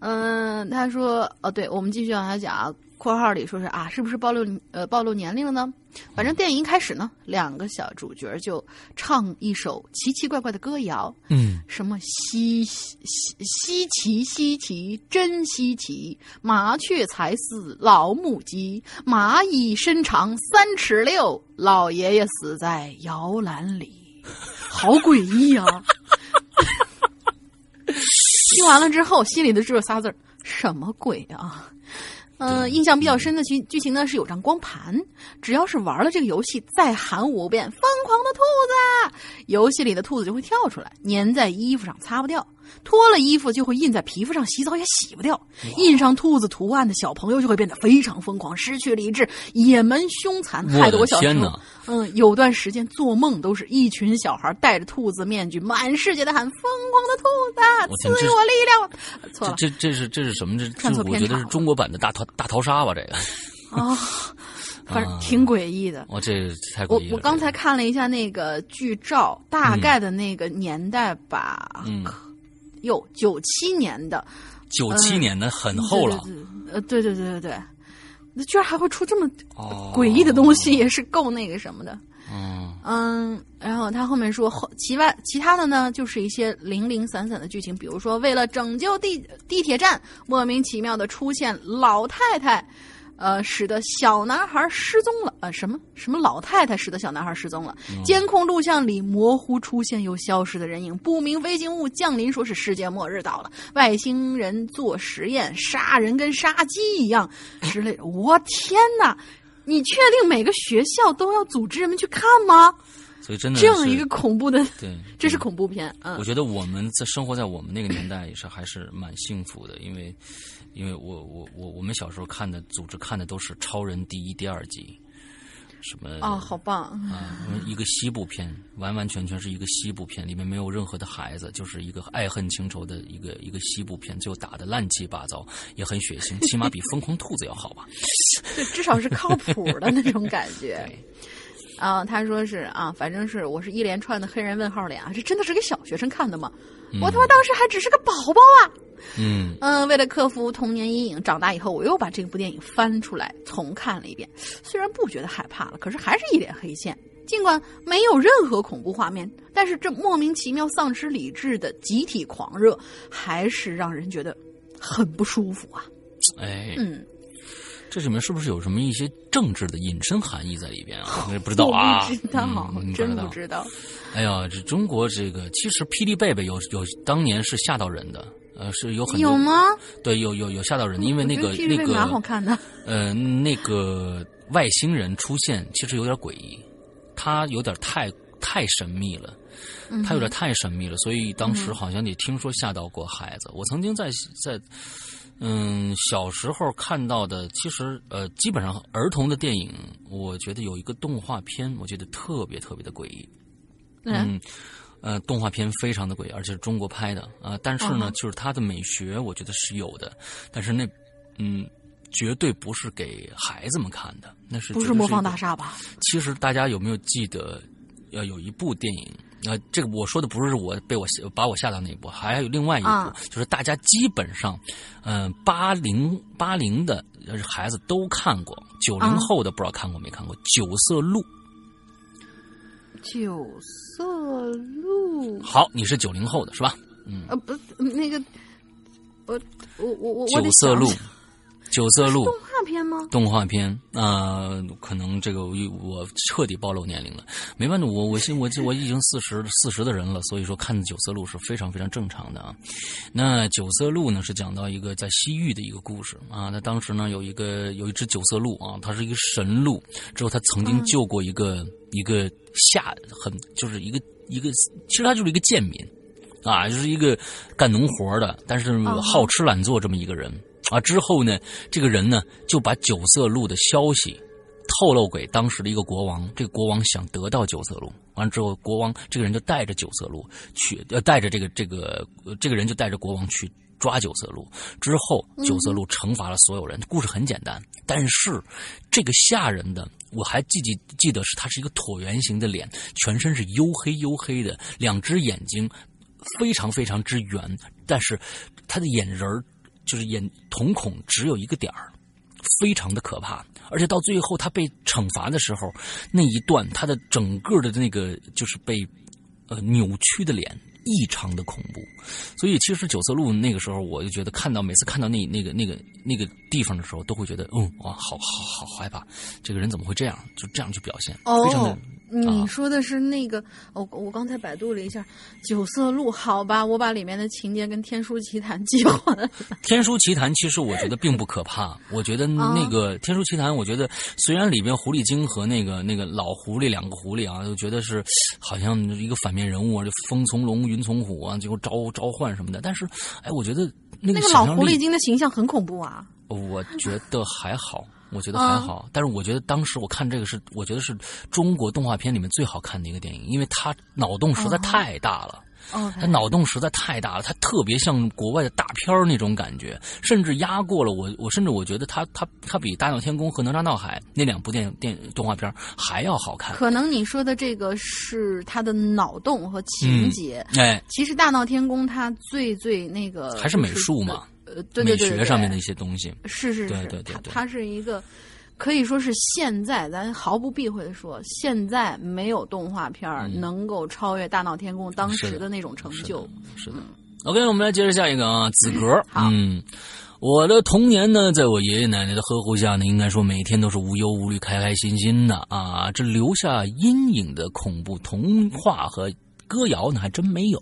嗯，他说哦，对，我们继续往下讲啊。括号里说是啊，是不是暴露呃暴露年龄了呢？反正电影一开始呢，两个小主角就唱一首奇奇怪怪的歌谣，嗯，什么稀稀稀奇稀奇真稀奇，麻雀才似老母鸡，蚂蚁身长三尺六，老爷爷死在摇篮里，好诡异啊！听完了之后，心里的只有仨字儿：什么鬼啊？呃，印象比较深的剧剧情呢是有张光盘，只要是玩了这个游戏，再喊五遍“疯狂的兔子”，游戏里的兔子就会跳出来，粘在衣服上擦不掉，脱了衣服就会印在皮肤上，洗澡也洗不掉。印上兔子图案的小朋友就会变得非常疯狂，失去理智，野蛮凶残，害得我小时候天哪，嗯，有段时间做梦都是一群小孩戴着兔子面具，满世界的喊“疯狂的兔子，赐予我力量”。错了这这这是这是什么？这看错片我觉得是中国版的大逃大逃杀吧？这个，啊，反正挺诡异的。我这太诡异了。我我刚才看了一下那个剧照，大概的那个年代吧，嗯，哟，九七年的，九七年的很厚了，呃，对对对对对，那居然还会出这么哦。诡异的东西，也是够那个什么的。嗯。嗯，然后他后面说后其外其他的呢，就是一些零零散散的剧情，比如说为了拯救地地铁站，莫名其妙的出现老太太，呃，使得小男孩失踪了，呃，什么什么老太太使得小男孩失踪了，监控录像里模糊出现又消失的人影，不明飞行物降临，说是世界末日到了，外星人做实验杀人跟杀鸡一样之类的，我天哪！你确定每个学校都要组织人们去看吗？所以真的这样是一个恐怖的，对，这是嗯恐怖片。嗯我觉得我们在生活在我们那个年代也是还是蛮幸福的，因为，因为我我我我们小时候看的组织看的都是超人第一、第二集，什么啊，好棒！啊，一个西部片，完完全全是一个西部片，里面没有任何的孩子，就是一个爱恨情仇的一个一个西部片，最后打的乱七八糟，也很血腥，起码比疯狂兔子要好吧？就至少是靠谱的那种感觉。对，啊，他说是啊，反正是我是一连串的黑人问号脸啊，这真的是给小学生看的吗？我他妈当时还只是个宝宝啊！嗯嗯，为了克服童年阴影，长大以后我又把这部电影翻出来重看了一遍。虽然不觉得害怕了，可是还是一脸黑线。尽管没有任何恐怖画面，但是这莫名其妙丧失理智的集体狂热，还是让人觉得很不舒服啊。哎，嗯，这里面是不是有什么一些政治的隐身含义在里边啊？我也不知道啊，我不知道，嗯真道不知道。哎呀，这中国这个其实霹雳贝贝有有当年是吓到人的，呃，是有很多有吗？对，有有有吓到人的，因为那个那个蛮好看的。呃那个外星人出现其实有点诡异，他有点太太太神秘了，他有点太神秘了，所以当时好像也听说吓到过孩子。我曾经在在嗯小时候看到的，其实呃基本上儿童的电影，我觉得有一个动画片，我觉得特别特别的诡异。嗯，呃，动画片非常的诡异，而且是中国拍的啊。但是呢，就是它的美学，我觉得是有的。但是那嗯。绝对不是给孩子们看的，那是不是魔方大厦吧？其实大家有没有记得，呃，有一部电影，呃，这个我说的不是我被我把我吓到那一部，还有另外一部，就是大家基本上，嗯，八零八零的孩子都看过，九零后的不知道看过没看过《九色鹿》。九色鹿。好，你是九零后的是吧？嗯。呃，不，那个，我我我我九色鹿。九色鹿 片吗？动画片那，可能这个我彻底暴露年龄了。没办法，我我现我我已经四十四十的人了，所以说看九色鹿是非常非常正常的啊。那九色鹿呢，是讲到一个在西域的一个故事啊。那当时呢，有一个有一只九色鹿啊，它是一个神鹿，之后它曾经救过一个一个下很就是一个一个，其实它就是一个贱民啊，就是一个干农活的，但是好吃懒做这么一个人。啊，之后呢，这个人呢就把九色鹿的消息透露给当时的一个国王。这个国王想得到九色鹿，完了之后，国王这个人就带着九色鹿去，呃，带着这个这个这个人就带着国王去抓九色鹿。之后，九色鹿惩罚了所有人。故事很简单，但是这个吓人的，我还记记记得是他是一个椭圆形的脸，全身是黝黑黝黑的，两只眼睛非常非常之圆，但是他的眼仁儿。就是眼瞳孔只有一个点儿，非常的可怕。而且到最后他被惩罚的时候，那一段他的整个的那个就是被呃扭曲的脸。异常的恐怖，所以其实九色鹿那个时候，我就觉得看到每次看到那那个那个那个地方的时候，都会觉得，嗯，哇，好好好害怕，这个人怎么会这样？就这样去表现，非常的。你说的是那个，我我刚才百度了一下九色鹿，好吧，我把里面的情节跟《天书奇谭》记混了。《天书奇谭》其实我觉得并不可怕，我觉得那个《天书奇谭》，我觉得虽然里边狐狸精和那个那个老狐狸两个狐狸啊，就觉得是好像一个反面人物啊，就风从龙。云从虎啊，结果召召唤什么的，但是，哎，我觉得那个老狐狸精的形象很恐怖啊。我觉得还好，我觉得还好，但是我觉得当时我看这个是，我觉得是中国动画片里面最好看的一个电影，因为它脑洞实在太大了。他脑洞实在太大了，他特别像国外的大片儿那种感觉，甚至压过了我。我甚至我觉得他他他比《大闹天宫》和《哪吒闹海》那两部电影电动画片还要好看。可能你说的这个是他的脑洞和情节。哎，其实《大闹天宫》它最最那个还是美术嘛，呃，对对对，美学上面的一些东西。是是是，对对对，它是一个。可以说是现在，咱毫不避讳的说，现在没有动画片能够超越《大闹天宫》当时的那种成就。是的，OK，我们来接着下一个啊，子格。嗯，我的童年呢，在我爷爷奶奶的呵护下呢，应该说每天都是无忧无虑、开开心心的啊。这留下阴影的恐怖童话和歌谣呢，还真没有。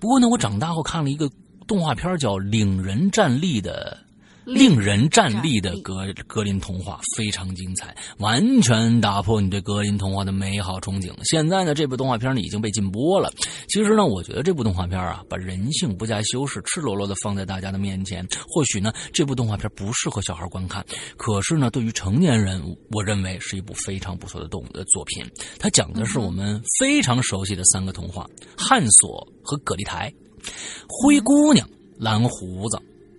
不过呢，我长大后看了一个动画片，叫《领人站立》的。令人站立的格格林童话非常精彩，完全打破你对格林童话的美好憧憬。现在呢，这部动画片呢已经被禁播了。其实呢，我觉得这部动画片啊，把人性不加修饰、赤裸裸的放在大家的面前。或许呢，这部动画片不适合小孩观看，可是呢，对于成年人，我认为是一部非常不错的动的作品。它讲的是我们非常熟悉的三个童话：汉索和葛丽台、灰姑娘、蓝胡子。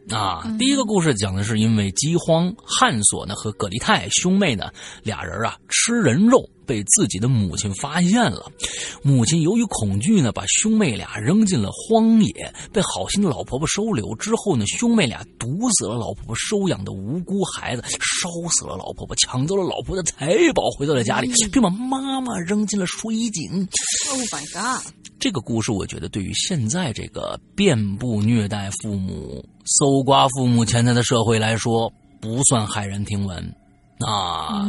啊，第一个故事讲的是因为饥荒，汉索呢和葛丽泰兄妹呢俩人啊吃人肉被自己的母亲发现了，母亲由于恐惧呢把兄妹俩扔进了荒野，被好心的老婆婆收留之后呢，兄妹俩毒死了老婆婆收养的无辜孩子，烧死了老婆婆，抢走了老婆的财宝，回到了家里，并把妈妈扔进了水井。Oh my god！这个故事我觉得对于现在这个遍布虐待父母。搜刮父母钱财的社会来说，不算骇人听闻，啊，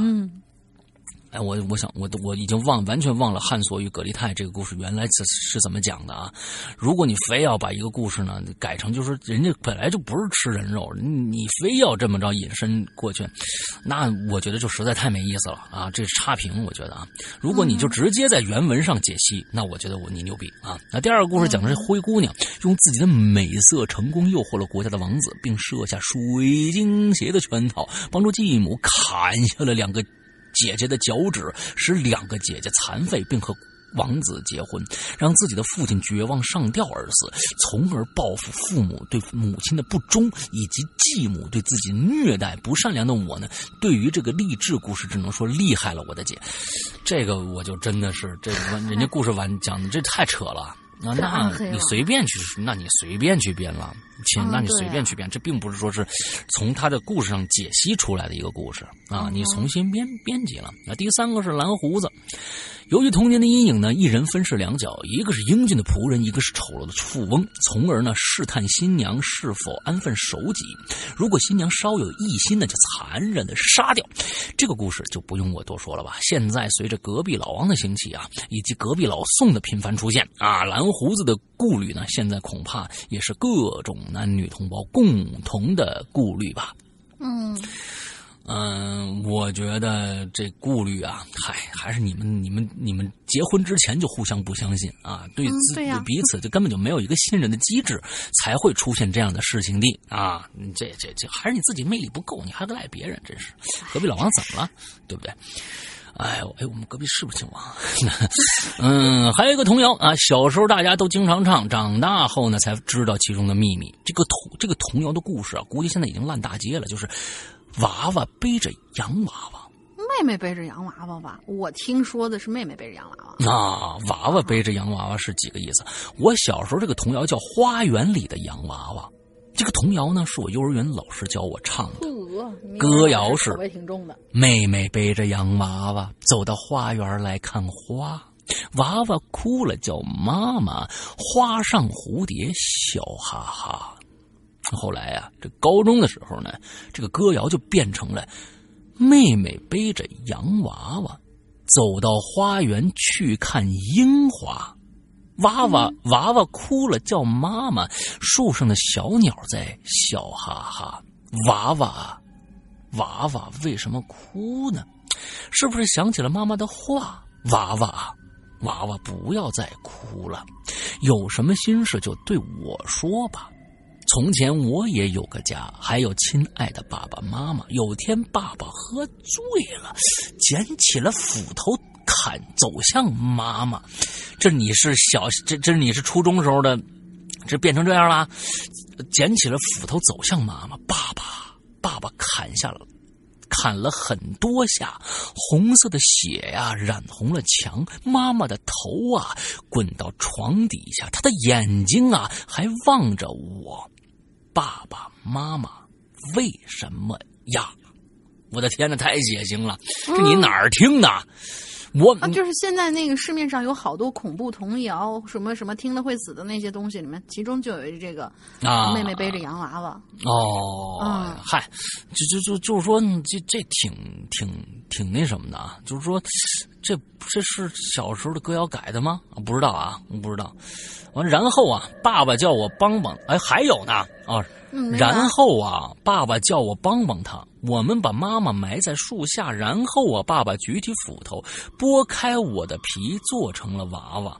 哎，我我想我我已经忘完全忘了汉索与葛丽泰这个故事原来是是怎么讲的啊？如果你非要把一个故事呢改成就是人家本来就不是吃人肉，你非要这么着引申过去，那我觉得就实在太没意思了啊！这是差评，我觉得啊，如果你就直接在原文上解析，那我觉得我你牛逼啊！那第二个故事讲的是灰姑娘用自己的美色成功诱惑了国家的王子，并设下水晶鞋的圈套，帮助继母砍下了两个。姐姐的脚趾使两个姐姐残废，并和王子结婚，让自己的父亲绝望上吊而死，从而报复父母对母亲的不忠以及继母对自己虐待不善良的我呢？对于这个励志故事，只能说厉害了，我的姐，这个我就真的是这人家故事完讲的这太扯了。那 那你随便去，那你随便去编了，亲，那你随便去编，这并不是说是从他的故事上解析出来的一个故事。啊，你重新编编辑了。那第三个是蓝胡子。由于童年的阴影呢，一人分饰两角，一个是英俊的仆人，一个是丑陋的富翁，从而呢试探新娘是否安分守己。如果新娘稍有异心呢，就残忍的杀掉。这个故事就不用我多说了吧。现在随着隔壁老王的兴起啊，以及隔壁老宋的频繁出现啊，蓝胡子的顾虑呢，现在恐怕也是各种男女同胞共同的顾虑吧。嗯。嗯，我觉得这顾虑啊，嗨，还是你们、你们、你们结婚之前就互相不相信啊，对自对彼此就根本就没有一个信任的机制，才会出现这样的事情的啊。这、这、这还是你自己魅力不够，你还赖别人，真是。隔壁老王怎么了？对不对？哎呦，哎，我们隔壁是不是姓王？嗯，还有一个童谣啊，小时候大家都经常唱，长大后呢才知道其中的秘密。这个童这个童谣的故事啊，估计现在已经烂大街了，就是。娃娃背着洋娃娃，妹妹背着洋娃娃吧？我听说的是妹妹背着洋娃娃。啊，娃娃背着洋娃娃是几个意思？我小时候这个童谣叫《花园里的洋娃娃》，这个童谣呢是我幼儿园老师教我唱的。歌谣是：妹妹背着洋娃娃走到花园来看花，娃娃哭了叫妈妈，花上蝴蝶笑哈哈。后来啊，这高中的时候呢，这个歌谣就变成了：妹妹背着洋娃娃，走到花园去看樱花，娃娃娃娃哭了叫妈妈，树上的小鸟在笑哈哈。娃娃娃娃为什么哭呢？是不是想起了妈妈的话？娃娃娃娃不要再哭了，有什么心事就对我说吧。从前我也有个家，还有亲爱的爸爸妈妈。有天爸爸喝醉了，捡起了斧头砍，走向妈妈。这你是小，这这你是初中时候的，这变成这样了。捡起了斧头走向妈妈，爸爸爸爸砍下了，砍了很多下，红色的血呀染红了墙。妈妈的头啊滚到床底下，她的眼睛啊还望着我。爸爸妈妈为什么呀？我的天哪，太血腥了！这你哪儿听的？我啊，就是现在那个市面上有好多恐怖童谣，什么什么听了会死的那些东西里面，其中就有这个啊，妹妹背着洋娃娃。哦，嗨，就就就就是说，这这挺挺挺那什么的啊，就是说，这这是小时候的歌谣改的吗？不知道啊，不知道。完，然后啊，爸爸叫我帮帮，哎，还有呢啊。然后啊，爸爸叫我帮帮他。我们把妈妈埋在树下，然后啊，爸爸举起斧头，剥开我的皮，做成了娃娃，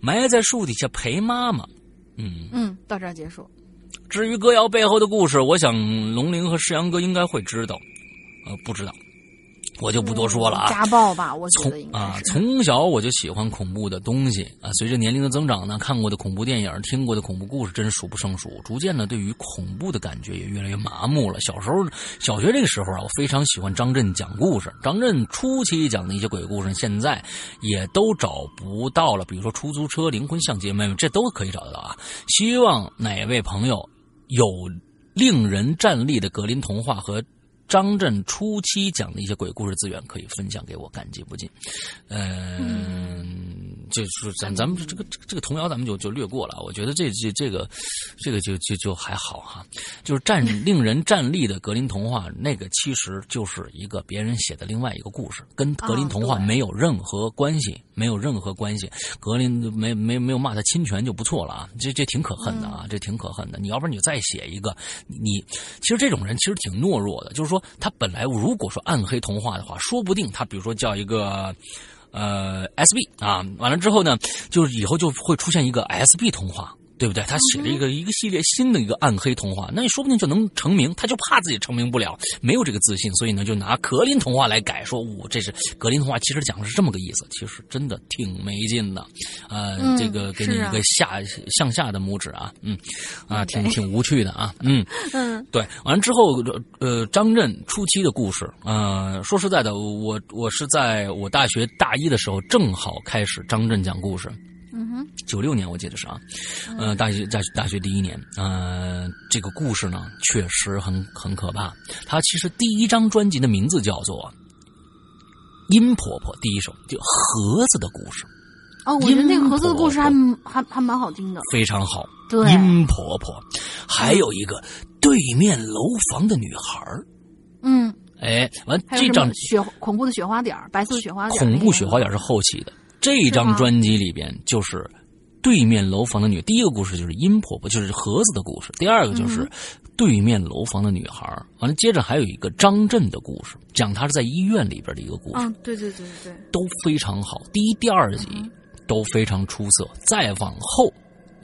埋在树底下陪妈妈。嗯嗯，到这儿结束。至于歌谣背后的故事，我想龙玲和世阳哥应该会知道。呃，不知道。我就不多说了啊，家暴吧，我觉得应该啊，从小我就喜欢恐怖的东西啊。随着年龄的增长呢，看过的恐怖电影、听过的恐怖故事真是数不胜数。逐渐呢，对于恐怖的感觉也越来越麻木了。小时候，小学这个时候啊，我非常喜欢张震讲故事。张震初期讲的一些鬼故事，现在也都找不到了。比如说出租车、灵魂相机妹妹，这都可以找得到啊。希望哪位朋友有令人站立的格林童话和。张震初期讲的一些鬼故事资源可以分享给我，感激不尽。嗯，就是咱咱们这个这个童谣咱们就就略过了。我觉得这这这个这个就就就还好哈。就是站令人站立的格林童话，那个其实就是一个别人写的另外一个故事，跟格林童话没有任何关系，没有任何关系。格林没没没有骂他侵权就不错了啊，这这挺可恨的啊，这挺可恨的。你要不然你再写一个，你其实这种人其实挺懦弱的，就是说他本来如果说暗黑童话的话，说不定他比如说叫一个。呃，SB 啊，完了之后呢，就是以后就会出现一个 SB 童话，对不对？他写了一个一个系列新的一个暗黑童话，那你说不定就能成名。他就怕自己成名不了，没有这个自信，所以呢，就拿格林童话来改，说我这是格林童话，其实讲的是这么个意思，其实真的挺没劲的。呃，这个给你一个下向下的拇指啊，嗯，啊，挺挺无趣的啊，嗯 嗯，对。完了之后，呃，张震初期的故事，呃，说实在的，我我是在我大学大一的时候，正好开始张震讲故事。九六年我记得是啊，呃，大学在大学第一年，呃，这个故事呢确实很很可怕。他其实第一张专辑的名字叫做《阴婆婆》，第一首就盒子的故事。哦，我觉得那个盒子的故事还还还蛮好听的，非常好。对，阴婆婆，还有一个对面楼房的女孩嗯，哎，完这张雪恐怖的雪花点白色的雪花点恐怖雪花点是后期的。这张专辑里边就是对面楼房的女，第一个故事就是殷婆婆，就是盒子的故事；第二个就是对面楼房的女孩。完了，接着还有一个张震的故事，讲他是在医院里边的一个故事。嗯，对对对对，都非常好。第一、第二集都非常出色，再往后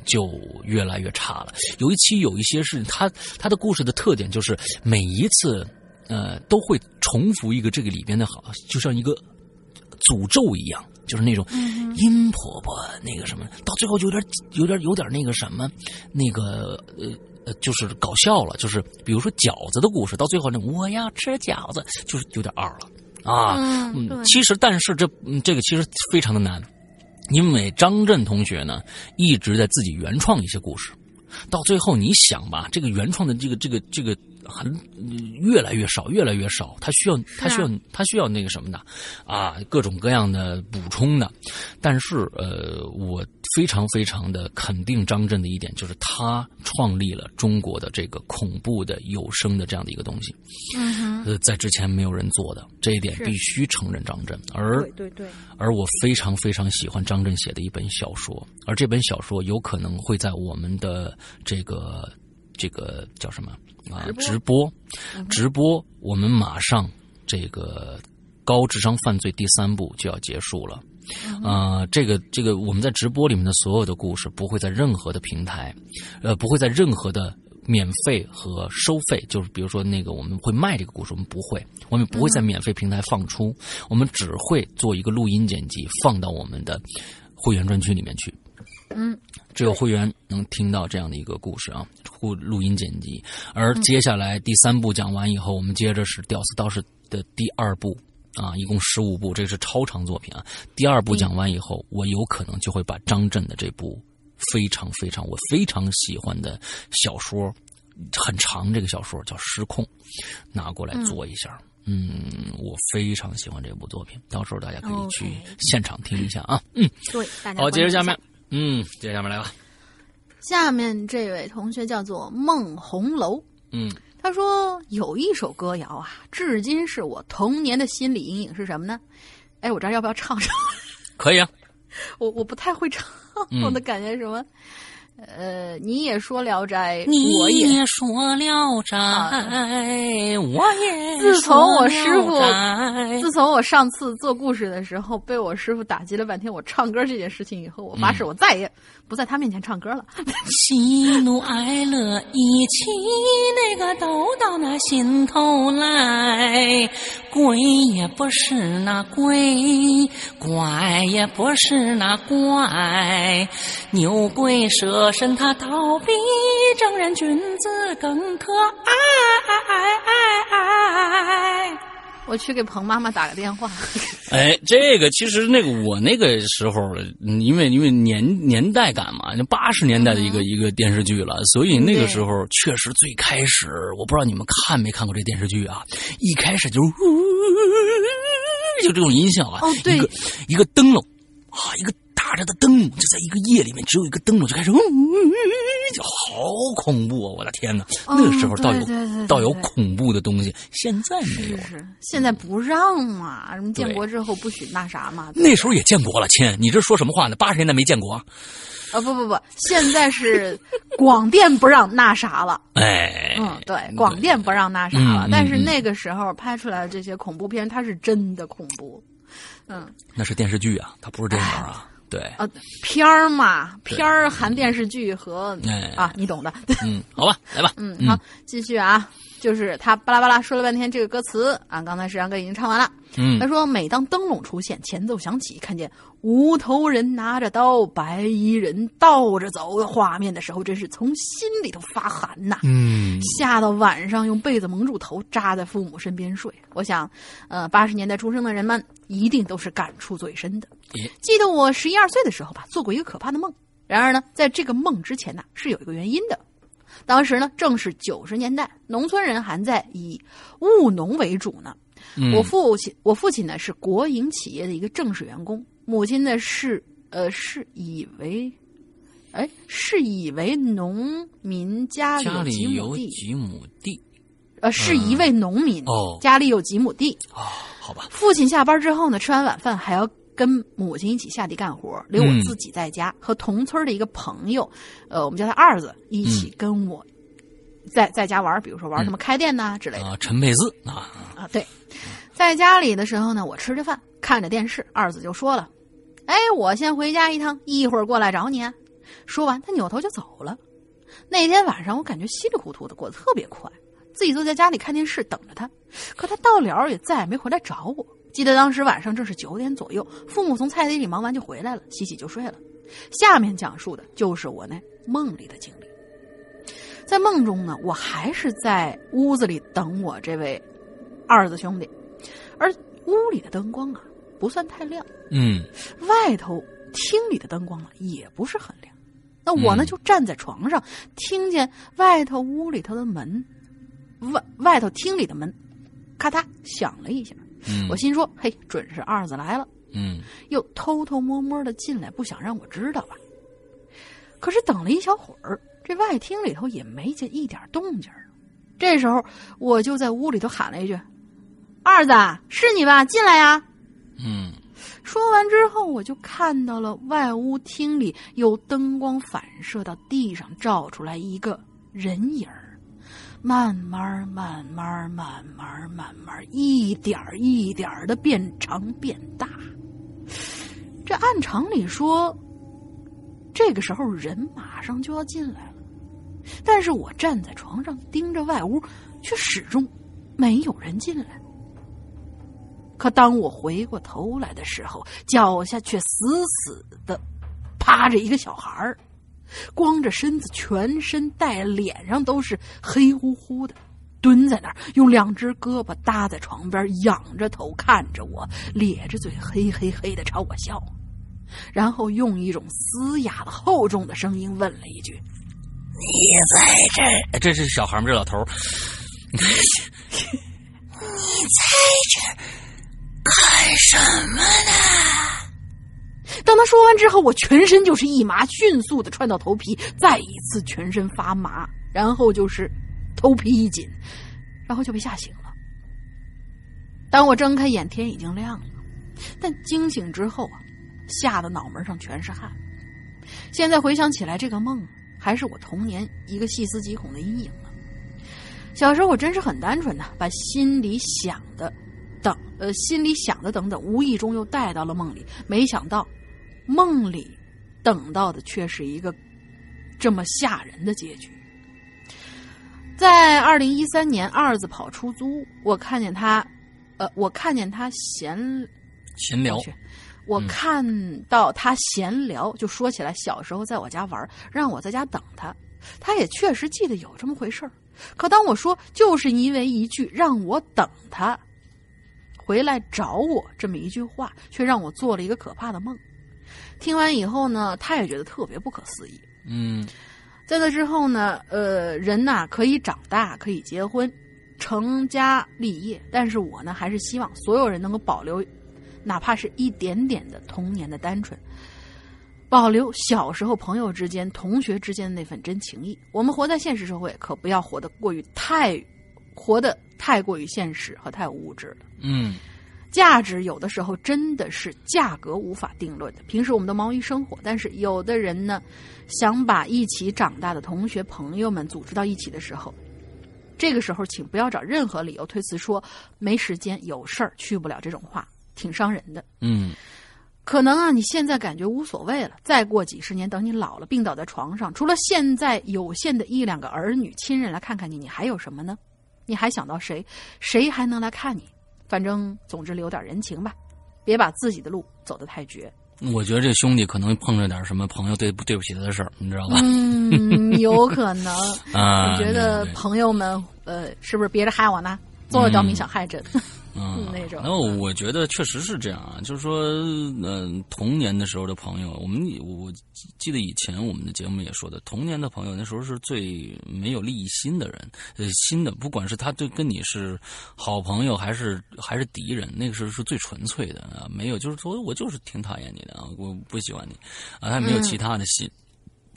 就越来越差了。有一期有一些是他他的故事的特点就是每一次呃都会重复一个这个里边的好，就像一个诅咒一样。就是那种阴婆婆那个什么，到最后就有点有点有点那个什么，那个呃呃，就是搞笑了。就是比如说饺子的故事，到最后那我要吃饺子，就是有点二了啊。嗯，其实但是这这个其实非常的难，因为张震同学呢一直在自己原创一些故事，到最后你想吧，这个原创的这个这个这个。很越来越少，越来越少。他需要，他需要，他需要那个什么的，啊，各种各样的补充的。但是，呃，我非常非常的肯定张震的一点，就是他创立了中国的这个恐怖的有声的这样的一个东西。嗯哼，呃，在之前没有人做的这一点，必须承认张震。而对对对，而我非常非常喜欢张震写的一本小说，而这本小说有可能会在我们的这个这个叫什么？啊，直播，直播，我们马上这个高智商犯罪第三部就要结束了。啊，这个这个，我们在直播里面的所有的故事不会在任何的平台，呃，不会在任何的免费和收费，就是比如说那个我们会卖这个故事，我们不会，我们不会在免费平台放出，我们只会做一个录音剪辑放到我们的会员专区里面去。嗯。只有会员能听到这样的一个故事啊，录录音剪辑。而接下来第三部讲完以后，我们接着是《屌丝道士》的第二部啊，一共十五部，这是超长作品啊。第二部讲完以后，我有可能就会把张震的这部非常非常我非常喜欢的小说，很长这个小说叫《失控》，拿过来做一下。嗯，我非常喜欢这部作品，到时候大家可以去现场听一下啊。嗯，对，好，接着下面。嗯，接下面来吧。下面这位同学叫做孟红楼。嗯，他说有一首歌谣啊，至今是我童年的心理阴影是什么呢？哎，我这要不要唱唱？可以啊。我我不太会唱，我的感觉什么？呃，你也说《聊斋》，我也说《聊斋》，我也。自从我师傅，自从我上次做故事的时候被我师傅打击了半天我唱歌这件事情以后，我发誓我再也不在他面前唱歌了。喜怒哀乐一起，那个都到那心头来。鬼也不是那鬼，怪也不是那怪，牛鬼蛇。神他倒比正人君子更可爱。我去给彭妈妈打个电话。哎，这个其实那个我那个时候，因为因为年年代感嘛，就八十年代的一个一个电视剧了，所以那个时候确实最开始，我不知道你们看没看过这电视剧啊？一开始就就这种音效啊，哦对，一个一个灯笼啊，一个。大着的灯笼，就在一个夜里面，只有一个灯笼就开始，就好恐怖啊！我的天哪，那个时候倒有倒有恐怖的东西，现在没有。是现在不让嘛？什么建国之后不许那啥嘛？那时候也建国了，亲，你这说什么话呢？八十年代没建国啊？不不不，现在是广电不让那啥了。哎，嗯，对，广电不让那啥了。但是那个时候拍出来的这些恐怖片，它是真的恐怖。嗯，那是电视剧啊，它不是电影啊。对啊，片儿嘛，片儿含电视剧和啊，你懂的。嗯，好吧，来吧。嗯，好，继续啊。就是他巴拉巴拉说了半天这个歌词啊，刚才石阳哥已经唱完了。嗯，他说每当灯笼出现，前奏响起，看见无头人拿着刀，白衣人倒着走的画面的时候，真是从心里头发寒呐。嗯，吓到晚上用被子蒙住头，扎在父母身边睡。我想，呃，八十年代出生的人们一定都是感触最深的。记得我十一二岁的时候吧，做过一个可怕的梦。然而呢，在这个梦之前呢，是有一个原因的。当时呢，正是九十年代，农村人还在以务农为主呢。我父亲，我父亲呢是国营企业的一个正式员工，母亲呢是呃是以为，哎是以为农民家里家里有几亩地，呃是一位农民哦，家里有几亩地。啊，好吧。父亲下班之后呢，吃完晚饭还要。跟母亲一起下地干活，留我自己在家和同村的一个朋友，呃，我们叫他二子，一起跟我在在家玩，比如说玩什么开店呐之类的。啊，陈佩斯。啊。啊，对，在家里的时候呢，我吃着饭，看着电视，二子就说了：“哎，我先回家一趟，一会儿过来找你。”说完，他扭头就走了。那天晚上，我感觉稀里糊涂的过得特别快，自己坐在家里看电视等着他，可他到了也再也没回来找我。记得当时晚上正是九点左右，父母从菜地里忙完就回来了，洗洗就睡了。下面讲述的就是我那梦里的经历。在梦中呢，我还是在屋子里等我这位二子兄弟，而屋里的灯光啊不算太亮，嗯，外头厅里的灯光呢也不是很亮。那我呢就站在床上，听见外头屋里头的门，外外头厅里的门，咔嗒响了一下。嗯我心说：“嘿，准是二子来了。”嗯，又偷偷摸摸的进来，不想让我知道吧。可是等了一小会儿，这外厅里头也没见一点动静这时候，我就在屋里头喊了一句：“二子，是你吧？进来呀！”嗯，说完之后，我就看到了外屋厅里有灯光反射到地上，照出来一个人影儿。慢慢、慢慢、慢慢、慢慢，一点一点的变长变大。这按常理说，这个时候人马上就要进来了，但是我站在床上盯着外屋，却始终没有人进来。可当我回过头来的时候，脚下却死死的趴着一个小孩儿。光着身子，全身带脸上都是黑乎乎的，蹲在那儿，用两只胳膊搭在床边，仰着头看着我，咧着嘴，嘿嘿嘿的朝我笑，然后用一种嘶哑的厚重的声音问了一句：“你在这？”这是小孩吗？这老头你在这干什么呢？当他说完之后，我全身就是一麻，迅速的窜到头皮，再一次全身发麻，然后就是头皮一紧，然后就被吓醒了。当我睁开眼，天已经亮了，但惊醒之后啊，吓得脑门上全是汗。现在回想起来，这个梦还是我童年一个细思极恐的阴影呢。小时候我真是很单纯的，把心里想的等呃心里想的等等，无意中又带到了梦里，没想到。梦里等到的却是一个这么吓人的结局。在二零一三年，二子跑出租，我看见他，呃，我看见他闲闲聊，我看到他闲聊，就说起来小时候在我家玩，让我在家等他，他也确实记得有这么回事儿。可当我说就是因为一句让我等他回来找我这么一句话，却让我做了一个可怕的梦。听完以后呢，他也觉得特别不可思议。嗯，在那之后呢，呃，人呐可以长大，可以结婚，成家立业，但是我呢还是希望所有人能够保留，哪怕是一点点的童年的单纯。保留小时候朋友之间、同学之间的那份真情谊。我们活在现实社会，可不要活得过于太，活得太过于现实和太物质了。嗯，价值有的时候真的是价格无法定论的。平时我们都忙于生活，但是有的人呢，想把一起长大的同学朋友们组织到一起的时候，这个时候请不要找任何理由推辞说没时间、有事儿去不了这种话，挺伤人的。嗯。可能啊，你现在感觉无所谓了。再过几十年，等你老了，病倒在床上，除了现在有限的一两个儿女、亲人来看看你，你还有什么呢？你还想到谁？谁还能来看你？反正，总之留点人情吧，别把自己的路走得太绝。我觉得这兄弟可能碰着点什么朋友对不对不起他的事儿，你知道吧？嗯，有可能。啊，我觉得朋友们，呃，是不是憋着害我呢？做了刁民想害朕。嗯，那种。那我觉得确实是这样啊，就是说，嗯，童年的时候的朋友，我们我记得以前我们的节目也说的，童年的朋友那时候是最没有利益心的人，呃，心的，不管是他对跟你是好朋友还是还是敌人，那个时候是最纯粹的啊，没有就是说我就是挺讨厌你的啊，我不喜欢你啊，他没有其他的心。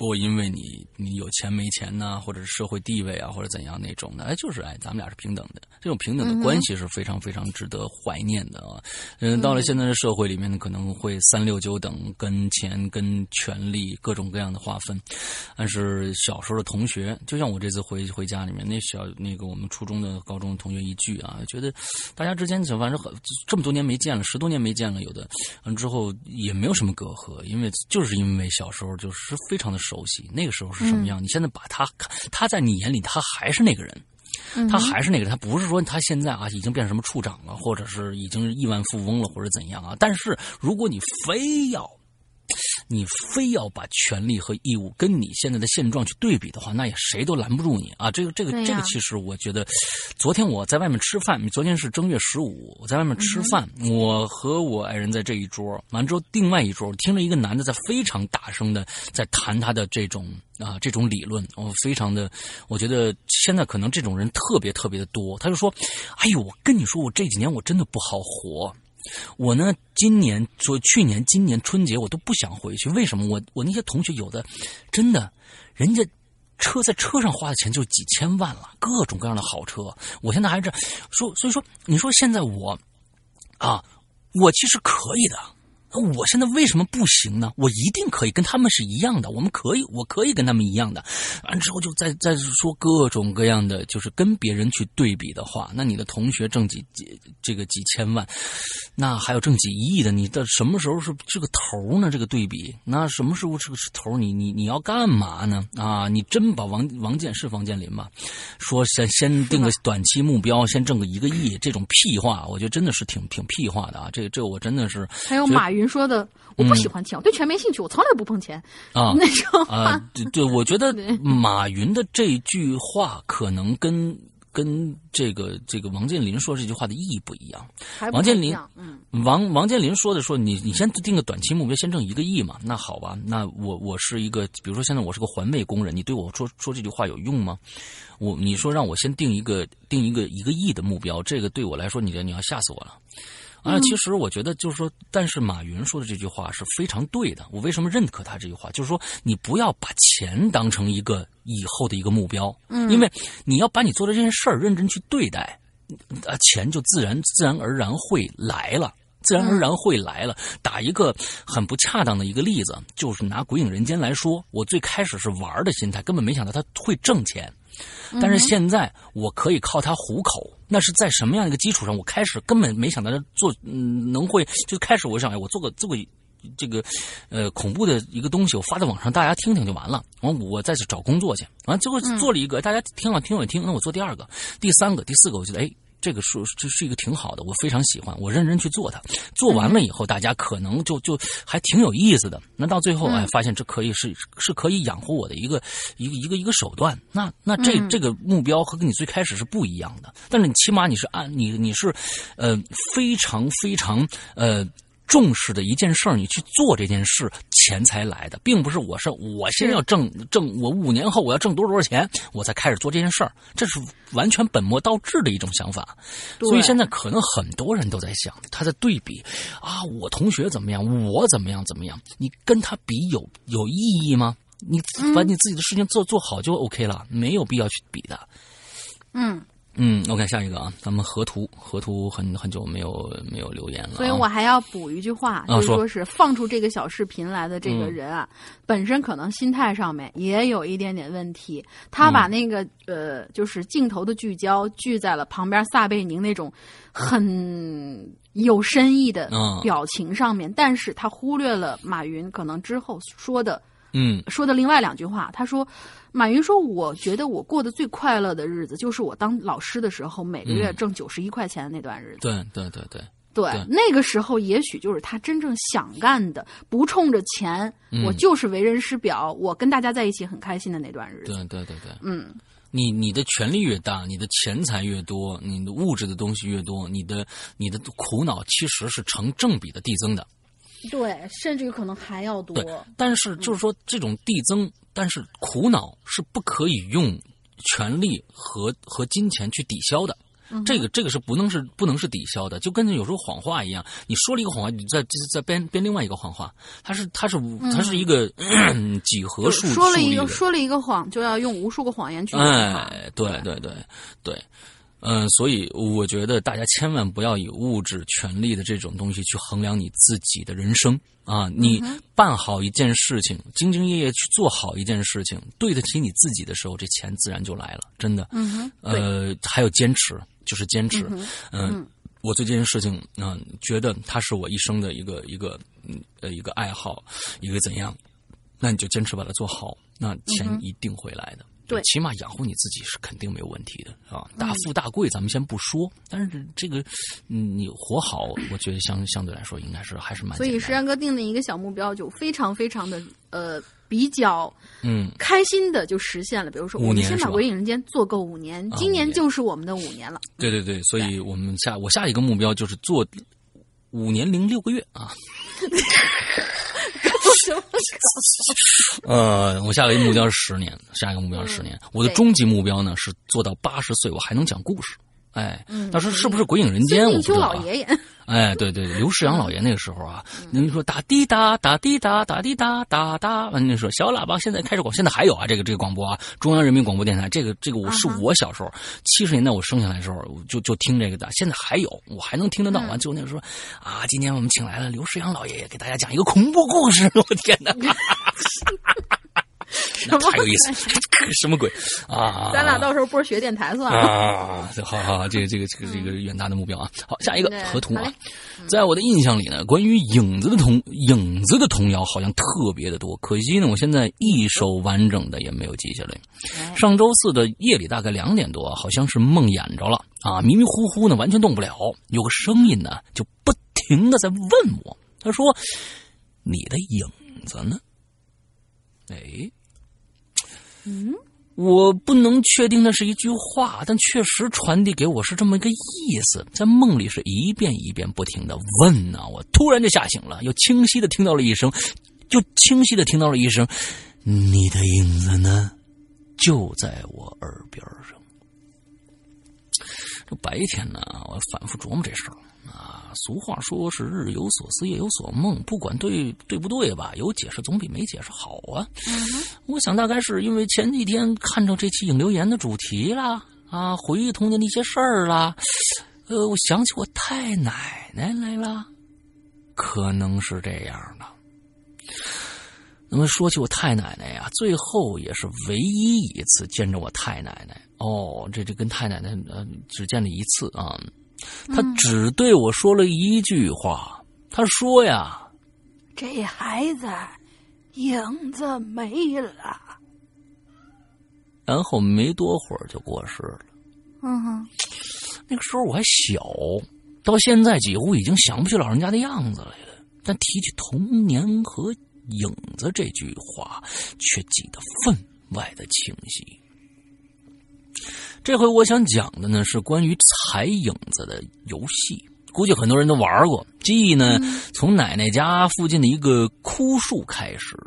不因为你你有钱没钱呐，或者是社会地位啊，或者怎样那种的，哎，就是哎，咱们俩是平等的，这种平等的关系是非常非常值得怀念的啊。嗯，到了现在的社会里面呢，可能会三六九等，跟钱、跟权力各种各样的划分。但是小时候的同学，就像我这次回回家里面，那小那个我们初中的、高中的同学一聚啊，觉得大家之间反正很这么多年没见了，十多年没见了，有的完之后也没有什么隔阂，因为就是因为小时候就是非常的。熟悉那个时候是什么样？你现在把他看，他在你眼里他还是那个人，他还是那个人，他不是说他现在啊已经变成什么处长了，或者是已经亿万富翁了，或者怎样啊？但是如果你非要。你非要把权利和义务跟你现在的现状去对比的话，那也谁都拦不住你啊！这个、这个、这个，其实我觉得，昨天我在外面吃饭，昨天是正月十五，我在外面吃饭，我和我爱人在这一桌，完之后另外一桌，听着一个男的在非常大声的在谈他的这种啊这种理论，我非常的，我觉得现在可能这种人特别特别的多。他就说：“哎呦，我跟你说，我这几年我真的不好活。”我呢，今年说去年、今年春节我都不想回去，为什么？我我那些同学有的，真的，人家车在车上花的钱就几千万了，各种各样的好车。我现在还是说，所以说，你说现在我，啊，我其实可以的。那我现在为什么不行呢？我一定可以跟他们是一样的，我们可以，我可以跟他们一样的。完之后就再再说各种各样的，就是跟别人去对比的话，那你的同学挣几几这个几千万，那还有挣几亿的，你的什么时候是这个头呢？这个对比，那什么时候是个头？你你你要干嘛呢？啊，你真把王王健是王健林吗？说先先定个短期目标，先挣个一个亿，这种屁话，我觉得真的是挺挺屁话的啊！这这我真的是还有马云。您说的，我不喜欢钱，我对钱没兴趣，我从来不碰钱啊。那种啊，对对，我觉得马云的这句话可能跟跟这个这个王健林说这句话的意义不一样。王健林，嗯，王王健林说的说你你先定个短期目标，先挣一个亿嘛。那好吧，那我我是一个，比如说现在我是个环卫工人，你对我说说这句话有用吗？我你说让我先定一个定一个一个亿的目标，这个对我来说，你你要吓死我了。啊，其实我觉得就是说，但是马云说的这句话是非常对的。我为什么认可他这句话？就是说，你不要把钱当成一个以后的一个目标，嗯，因为你要把你做的这件事儿认真去对待，啊，钱就自然自然而然会来了，自然而然会来了。打一个很不恰当的一个例子，就是拿《鬼影人间》来说，我最开始是玩的心态，根本没想到他会挣钱。但是现在我可以靠它糊口，那是在什么样一个基础上？我开始根本没想到做，嗯，能会就开始我想，哎，我做个做个这个呃恐怖的一个东西，我发在网上，大家听听就完了。完，我再去找工作去。完，最后做了一个，大家听了听了听，那我做第二个、第三个、第四个，我觉得哎。这个是这是一个挺好的，我非常喜欢，我认真去做它。做完了以后，大家可能就就还挺有意思的。那到最后哎，发现这可以是是可以养活我的一个一个一个一个手段。那那这这个目标和跟你最开始是不一样的。但是你起码你是按你你是，呃，非常非常呃重视的一件事儿，你去做这件事，钱才来的，并不是我是我先要挣挣，我五年后我要挣多少多少钱，我才开始做这件事儿，这是完全本末倒置的一种想法。所以现在可能很多人都在想，他在对比啊，我同学怎么样，我怎么样怎么样，你跟他比有有意义吗？你把你自己的事情做做好就 OK 了，没有必要去比的。嗯嗯，OK，下一个啊，咱们河图，河图很很久没有没有留言了、啊，所以我还要补一句话，啊就是说是放出这个小视频来的这个人啊，本身可能心态上面也有一点点问题。他把那个、呃，就是镜头的聚焦聚在了旁边撒贝宁那种很有深意的嗯。表情上面，但是他忽略了马云可能之后说的嗯。说的另外两句话，他说：“马云说，我觉得我过得最快乐的日子，就是我当老师的时候，每个月挣九十一块钱的那段日子。对对对对，对，对那个时候也许就是他真正想干的，不冲着钱，嗯我就是为人师表，我跟大家在一起很开心的那段日子。对对对对，嗯，你你的权力越大，你的钱财越多，你的物质的东西越多，你的你的苦恼其实是成正比的递增的。对，甚至于可能还要多。对，但是就是说这种递增，但是苦恼是不可以用权力和和金钱去抵消的。这个这个是不能是不能是抵消的，就跟有时候谎话一样，你说了一个谎话，你再再编编另外一个谎话，它是它是它是一个、几何数说了一个说了一个谎，就要用无数个谎言去。哎，对对对对，嗯、所以我觉得大家千万不要以物质、权利的这种东西去衡量你自己的人生啊！你办好一件事情，兢兢业业去做好一件事情，对得起你自己的时候，这钱自然就来了，真的。嗯哼，呃，还有坚持，就是坚持。嗯嗯，我对这件事情，嗯、觉得它是我一生的一个一个嗯呃一个爱好，一个怎样，那你就坚持把它做好，那钱一定会来的。嗯对起码养活你自己是肯定没有问题的，啊，大富大贵咱们先不说，但是这个，嗯，你活好，我觉得相相对来说应该是还是蛮所以。石安哥定的一个小目标就非常非常的呃比较嗯，开心的就实现了。比如说，五我们先把鬼影人间》做够五年，啊今年就是我们的五年了。对对对，所以我们下我下一个目标就是做五年零六个月啊。呃，我下一个目标是十年，下一个目标是十年。我的终极目标呢是做到八十岁，我还能讲故事。哎，嗯但是是不是《鬼影人间》我不知道啊。哎，对对，对刘世阳老爷那个时候啊，那说打滴答打滴答打滴答打哒，完那说小喇叭现在开始广，现在还有啊，这个这个广播啊，中央人民广播电台，这个这个我是我小时候七十年代我生下来的时候就就听这个的，现在还有，我还能听得到。完就那个时候啊，今天我们请来了刘世阳老爷爷给大家讲一个恐怖故事，我天哪！那太有意思，什么鬼啊？咱俩到时候播学电台算了。啊，好好好，这个这个这个这个远大的目标啊。好，下一个对河图啊，在我的印象里呢，关于影子的童影子的童谣好像特别的多，可惜呢，我现在一首完整的也没有记下来。哎上周四的夜里大概两点多，好像是梦魇着了啊，迷迷糊糊呢，完全动不了。有个声音呢，就不停的在问我，他说：“你的影子呢？”哎，嗯，我不能确定那是一句话，但确实传递给我是这么一个意思。在梦里是一遍一遍不停的问呢、我突然就吓醒了，又清晰的听到了一声，就清晰的听到了一声：“你的影子呢？”就在我耳边上。这白天呢，我反复琢磨这事儿。俗话说是日有所思，夜有所梦，不管对对不对吧，有解释总比没解释好啊。我想大概是因为前几天看着这期影留言的主题啦，啊，回忆童年的一些事儿啦，呃，我想起我太奶奶来了，可能是这样的。那么说起我太奶奶呀，最后也是唯一一次见着我太奶奶哦，这这跟太奶奶呃只见了一次啊，她只对我说了一句话，他说呀，这孩子影子没了。然后没多会儿就过世了。嗯哼，那个时候我还小，到现在几乎已经想不起老人家的样子来了。但提起童年和影子这句话，却记得分外的清晰。这回我想讲的呢是关于踩影子的游戏。估计很多人都玩过。记忆呢，从奶奶家附近的一个枯树开始，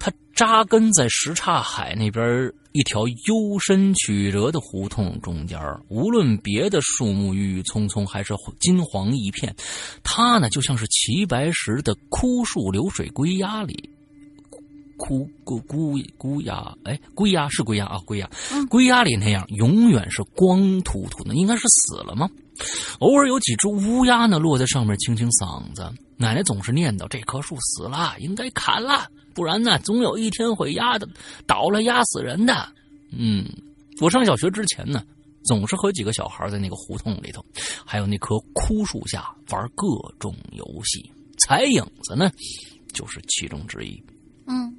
它扎根在什刹海那边一条幽深曲折的胡同中间。无论别的树木郁郁葱葱，还是金黄一片，它呢就像是齐白石的“枯树流水归鸦”里。枯孤孤孤鸦，哎，龟鸦是龟鸦啊，龟鸦，龟鸦里那样，永远是光秃秃的，应该是死了吗？偶尔有几只乌鸦呢，落在上面清清嗓子。奶奶总是念叨：“这棵树死了，应该砍了，不然呢，总有一天会压的倒了，压死人的。”嗯，我上小学之前呢，总是和几个小孩在那个胡同里头，还有那棵枯树下玩各种游戏，踩影子呢，就是其中之一。嗯。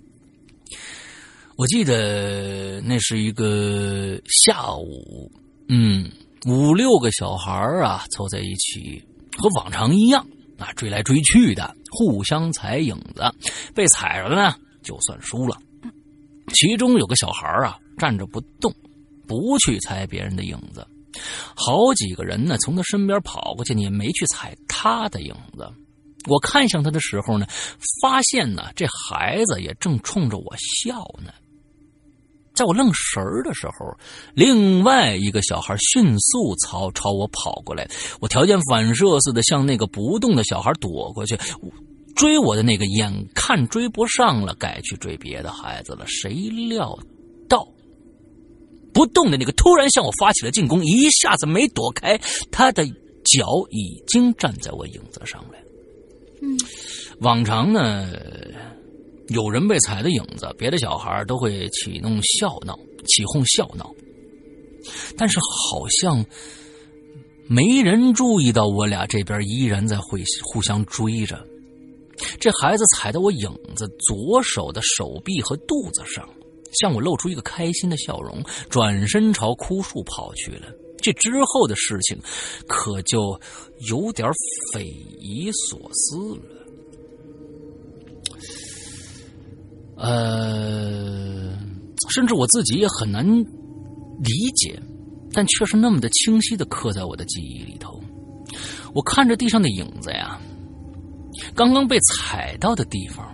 我记得那是一个下午，嗯，五六个小孩啊凑在一起，和往常一样啊追来追去的，互相踩影子，被踩着了呢就算输了。其中有个小孩啊站着不动，不去踩别人的影子，好几个人呢从他身边跑过去，也没去踩他的影子。我看向他的时候呢，发现呢这孩子也正冲着我笑呢。在我愣神儿的时候，另外一个小孩迅速朝朝我跑过来，我条件反射似的向那个不动的小孩躲过去。追我的那个眼看追不上了，改去追别的孩子了。谁料到不动的那个突然向我发起了进攻，一下子没躲开，他的脚已经站在我影子上了。嗯，往常呢。有人被踩的影子，别的小孩都会起弄笑闹，起哄笑闹。但是好像没人注意到我俩这边依然在会互相追着。这孩子踩到我影子左手的手臂和肚子上，向我露出一个开心的笑容，转身朝枯树跑去了。这之后的事情可就有点匪夷所思了。呃，甚至我自己也很难理解，但却是那么的清晰的刻在我的记忆里头。我看着地上的影子呀，刚刚被踩到的地方，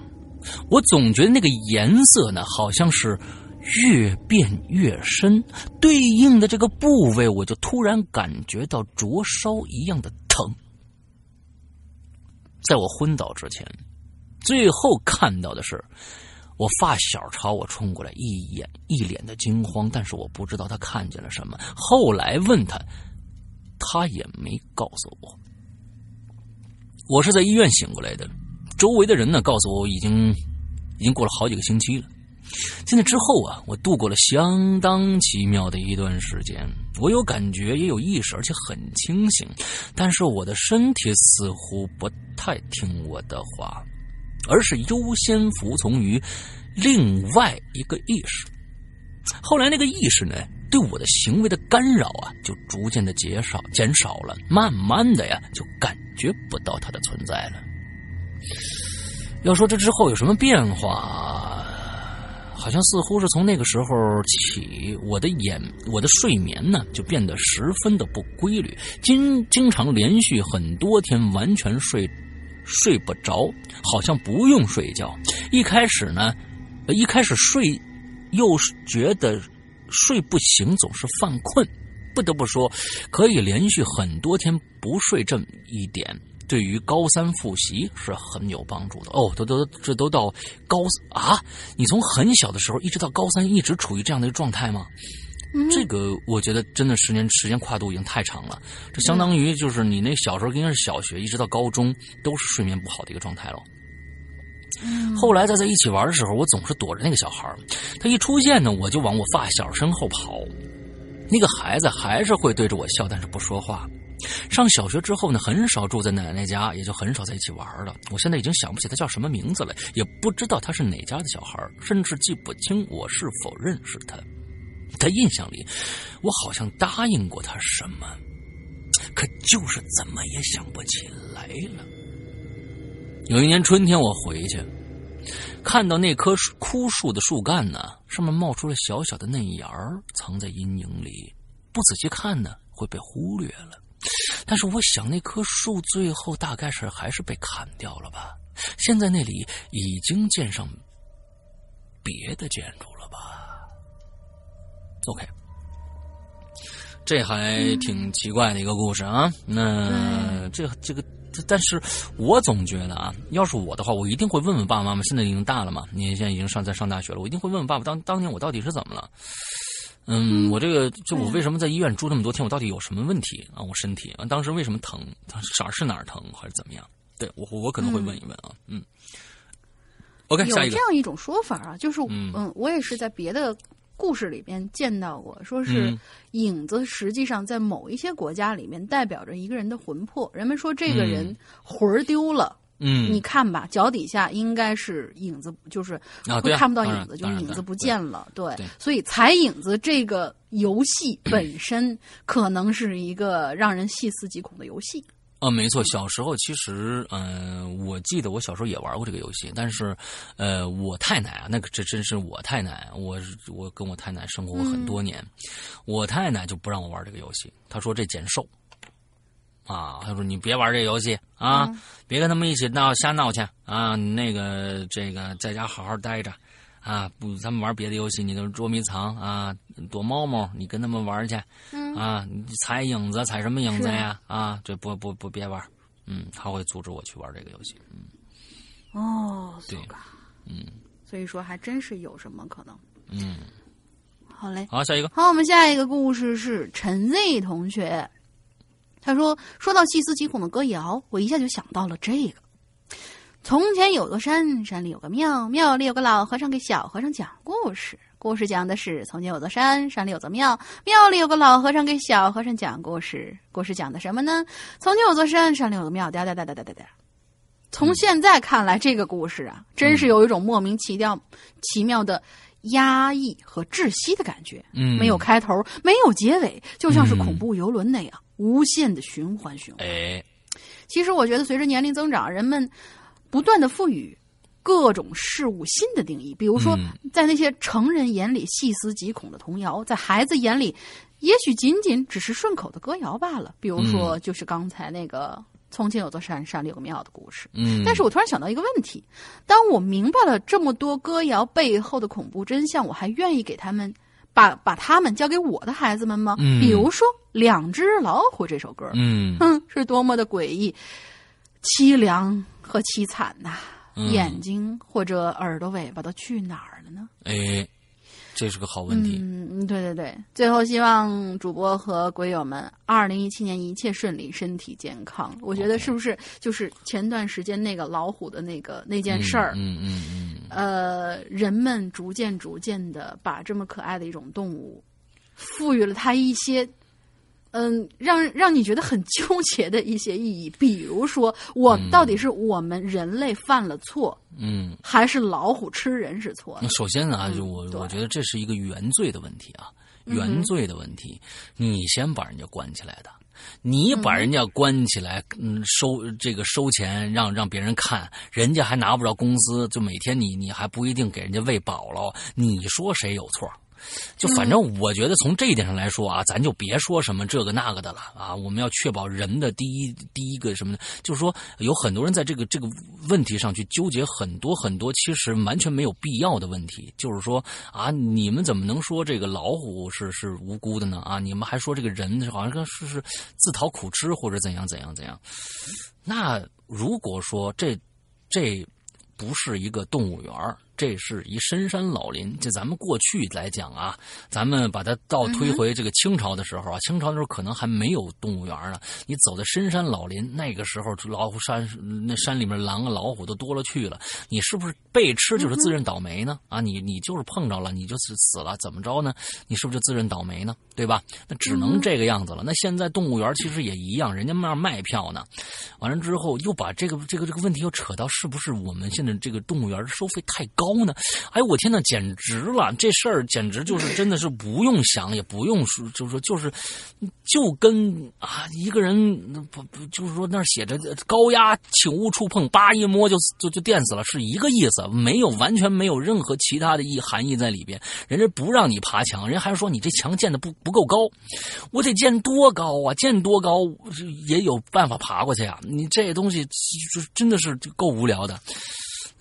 我总觉得那个颜色呢，好像是越变越深，对应的这个部位，我就突然感觉到灼烧一样的疼。在我昏倒之前，最后看到的是。我发小朝我冲过来，一眼一脸的惊慌，但是我不知道他看见了什么。后来问他，他也没告诉我。我是在医院醒过来的，周围的人呢告诉我，已经已经过了好几个星期了。在那之后啊，我度过了相当奇妙的一段时间。我有感觉，也有意识，而且很清醒，但是我的身体似乎不太听我的话。而是优先服从于另外一个意识。后来，那个意识呢，对我的行为的干扰啊，就逐渐的减少、减少了。慢慢的呀，就感觉不到它的存在了。要说这之后有什么变化，好像似乎是从那个时候起，我的眼、我的睡眠呢，就变得十分的不规律，经经常连续很多天完全睡。睡不着，好像不用睡觉。一开始呢，一开始睡，又觉得睡不醒，总是犯困。不得不说，可以连续很多天不睡，这么一点对于高三复习是很有帮助的。哦，都都这都到高啊！你从很小的时候一直到高三，一直处于这样的一个状态吗？这个我觉得真的十年时间跨度已经太长了，这相当于就是你那小时候应该是小学一直到高中都是睡眠不好的一个状态了。后来再在一起玩的时候，我总是躲着那个小孩他一出现呢，我就往我发小身后跑。那个孩子还是会对着我笑，但是不说话。上小学之后呢，很少住在奶奶家，也就很少在一起玩了。我现在已经想不起他叫什么名字了，也不知道他是哪家的小孩，甚至记不清我是否认识他。在印象里，我好像答应过他什么，可就是怎么也想不起来了。有一年春天，我回去，看到那棵枯树的树干呢，上面冒出了小小的嫩芽儿，藏在阴影里。不仔细看呢，会被忽略了。但是我想那棵树最后大概是还是被砍掉了吧？现在那里已经建上别的建筑了吧？OK，这还挺奇怪的一个故事啊。那这这个。但是，我总觉得啊，要是我的话，我一定会问问爸爸妈妈。现在已经大了嘛，你现在已经上在上大学了，我一定会问问爸爸，当当年我到底是怎么了？嗯，我这个就我为什么在医院住那么多天？我到底有什么问题啊？我身体啊，当时为什么疼？哪是哪儿疼，还是怎么样？对我我可能会问一问啊。嗯，OK，下一个。有这样一种说法啊，就是嗯，我也是在别的。故事里边见到过，说是影子，实际上在某一些国家里面代表着一个人的魂魄。人们说这个人魂儿丢了，嗯，你看吧，脚底下应该是影子，就是会看不到影子，就是影子不见了。对，所以踩影子这个游戏本身可能是一个让人细思极恐的游戏。啊，没错，小时候其实，嗯，我记得我小时候也玩过这个游戏，但是，呃，我太奶啊，那个这真是我太奶，我我跟我太奶生活过很多年，我太奶就不让我玩这个游戏，她说这减寿，啊，他说你别玩这游戏啊，别跟他们一起闹瞎闹去啊，那个这个在家好好待着。啊，不，咱们玩别的游戏，你都捉迷藏啊，躲猫猫，你跟他们玩去，啊，你踩影子，踩什么影子呀？啊，这不不不，别玩，嗯，他会阻止我去玩这个游戏，嗯，哦，对，嗯，所以说还真是有什么可能，嗯，好嘞，好，下一个，好，我们下一个故事是陈 Z 同学，他说，说到细思极恐的歌谣，我一下就想到了这个。从前有座山，山里有个庙，庙里有个老和尚给小和尚讲故事。故事讲的是：从前有座山，山里有座庙，庙里有个老和尚给小和尚讲故事。故事讲的什么呢？从前有座山，山里有个庙。哒哒哒哒哒哒哒。从现在看来，这个故事啊，真是有一种莫名其妙、奇妙的压抑和窒息的感觉。嗯，没有开头，没有结尾，就像是恐怖游轮那样，无限的循环循环。哎，其实我觉得，随着年龄增长，人们。不断的赋予各种事物新的定义，比如说，在那些成人眼里细思极恐的童谣，在孩子眼里，也许仅仅只是顺口的歌谣罢了。比如说，就是刚才那个“从前有座山，山里有个庙”的故事。嗯，但是我突然想到一个问题：当我明白了这么多歌谣背后的恐怖真相，我还愿意给他们把把他们交给我的孩子们吗？嗯，比如说《两只老虎》这首歌，嗯，哼，是多么的诡异、凄凉。和凄惨呐，眼睛或者耳朵尾巴都去哪儿了呢？哎，这是个好问题。嗯，对对对。最后希望主播和鬼友们，二零一七年一切顺利，身体健康。我觉得是不是就是前段时间那个老虎的那个那件事儿？嗯嗯嗯。呃，人们逐渐逐渐的把这么可爱的一种动物，赋予了它一些。嗯，让让你觉得很纠结的一些意义，比如说，我到底是我们人类犯了错，嗯，还是老虎吃人是错？首先啊，就我我觉得这是一个原罪的问题啊，原罪的问题，你先把人家关起来的，你把人家关起来，嗯，收这个收钱，让让别人看，人家还拿不着工资，就每天你你还不一定给人家喂饱了，你说谁有错？就反正我觉得从这一点上来说啊，咱就别说什么这个那个的了啊。我们要确保人的第一第一个什么呢？就是说有很多人在这个这个问题上去纠结很多很多，其实完全没有必要的问题。就是说啊，你们怎么能说这个老虎是是无辜的呢？啊，你们还说这个人好像是是自讨苦吃或者怎样怎样怎样？那如果说这这不是一个动物园这是一深山老林，就咱们过去来讲啊，咱们把它倒推回这个清朝的时候啊，清朝的时候可能还没有动物园呢。你走在深山老林，那个时候老虎山那山里面狼啊老虎都多了去了，你是不是被吃就是自认倒霉呢？啊，你你就是碰着了，你就是死了，怎么着呢？你是不是就自认倒霉呢？对吧？那只能这个样子了。那现在动物园其实也一样，人家那卖票呢，完了之后又把这个这个这个问题又扯到是不是我们现在这个动物园收费太高？高呢？哎，我天呐，简直了！这事儿简直就是真的是不用想，也不用说，就是说就是就跟啊一个人不不就是说那写着高压，请勿触碰，叭一摸就就就电死了，是一个意思，没有完全没有任何其他的意含义在里边。人家不让你爬墙，人还说你这墙建的不不够高，我得建多高啊？建多高也有办法爬过去啊？你这东西就真的是够无聊的。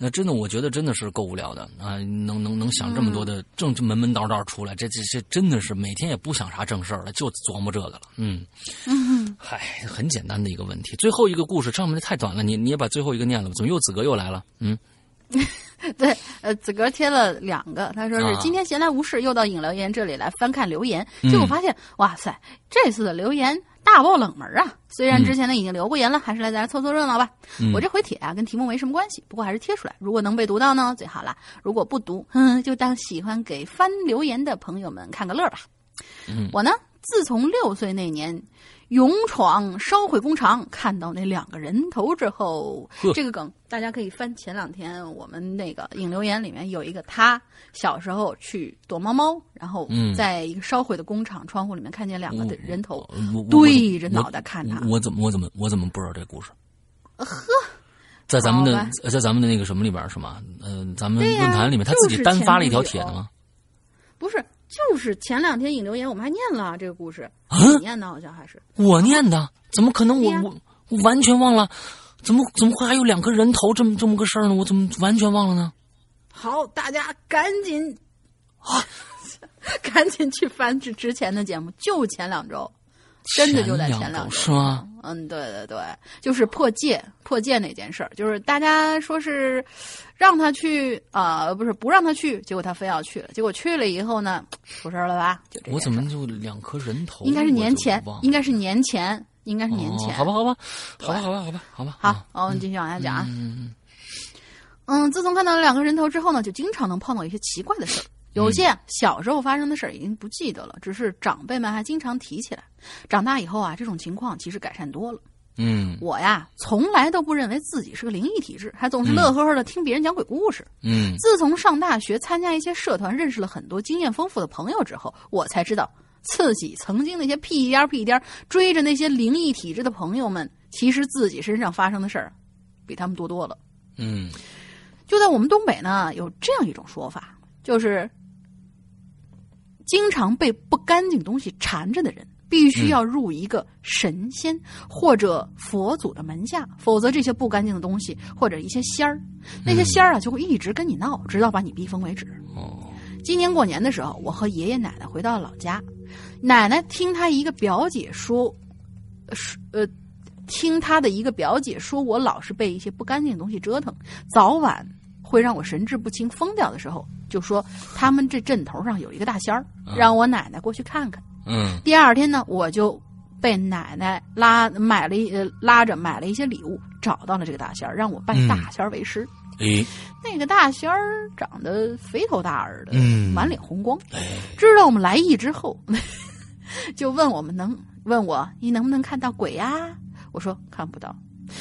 那真的，我觉得真的是够无聊的啊！能能能想这么多的正门门道道出来，这这这真的是每天也不想啥正事儿了，就琢磨这个了。嗯，嗯，嗨，很简单的一个问题。最后一个故事上面的太短了，你你也把最后一个念了吧？怎么又子格又来了？嗯，对，呃，子格贴了两个，他说是啊今天闲来无事，又到影留言这里来翻看留言，结果发现，哇塞，这次的留言大爆冷门啊！虽然之前呢已经留过言了，还是来咱凑凑热闹吧。嗯我这回帖啊，跟题目没什么关系，不过还是贴出来。如果能被读到呢，最好了；如果不读，哼，就当喜欢给翻留言的朋友们看个乐吧。嗯我呢，自从六岁那年勇闯烧毁工厂，看到那两个人头之后，这个梗大家可以翻前两天我们那个影留言里面有一个他小时候去躲猫猫，然后嗯在一个烧毁的工厂窗户里面看见两个的人头对着脑袋看他。我怎么我怎么我怎么不知道这故事？呵，在咱们的在咱们的那个什么里边是吗？嗯、咱们论坛里面他自己单发了一条帖子吗？不是，就是前两天引流言我们还念了啊这个故事，嗯你念的好像还是我念的，怎么可能我？我我完全忘了，怎么怎么会还有两个人头这么这么个事儿呢？我怎么完全忘了呢？好，大家赶紧啊，赶紧去翻之之前的节目，就前两周，真的就在前两周两周是吗？嗯，对对对，就是破戒破戒那件事儿，就是大家说是让他去啊、呃不是不让他去，结果他非要去了，结果去了以后呢，出事儿了吧？就这我怎么就两颗人头？应该是年前应该是年前，应该是年前。哦好吧，好吧，好吧，好吧，好吧，好吧。好啊，我们继续往下讲啊。嗯自从看到了两个人头之后呢，就经常能碰到一些奇怪的事儿。有些啊小时候发生的事儿已经不记得了，只是长辈们还经常提起来。长大以后啊，这种情况其实改善多了。嗯我呀，从来都不认为自己是个灵异体质，还总是乐呵呵的听别人讲鬼故事。嗯自从上大学参加一些社团，认识了很多经验丰富的朋友之后，我才知道，自己曾经那些屁颠儿屁颠儿追着那些灵异体质的朋友们，其实自己身上发生的事儿，比他们多多了。嗯就在我们东北呢，有这样一种说法，就是经常被不干净东西缠着的人，必须要入一个神仙或者佛祖的门下，否则这些不干净的东西或者一些仙儿，那些仙儿啊就会一直跟你闹，直到把你逼疯为止。哦今年过年的时候，我和爷爷奶奶回到了老家，奶奶听她一个表姐说，说呃，听她的一个表姐说我老是被一些不干净的东西折腾，早晚会让我神志不清、疯掉的时候，就说他们这镇头上有一个大仙儿，让我奶奶过去看看。嗯第二天呢，我就被奶奶拉买了一呃拉着买了一些礼物，找到了这个大仙儿，让我拜嗯大仙儿为师。诶那个大仙儿长得肥头大耳的，嗯满脸红光。哎知道我们来意之后，就问我们能问我你能不能看到鬼呀、我说看不到。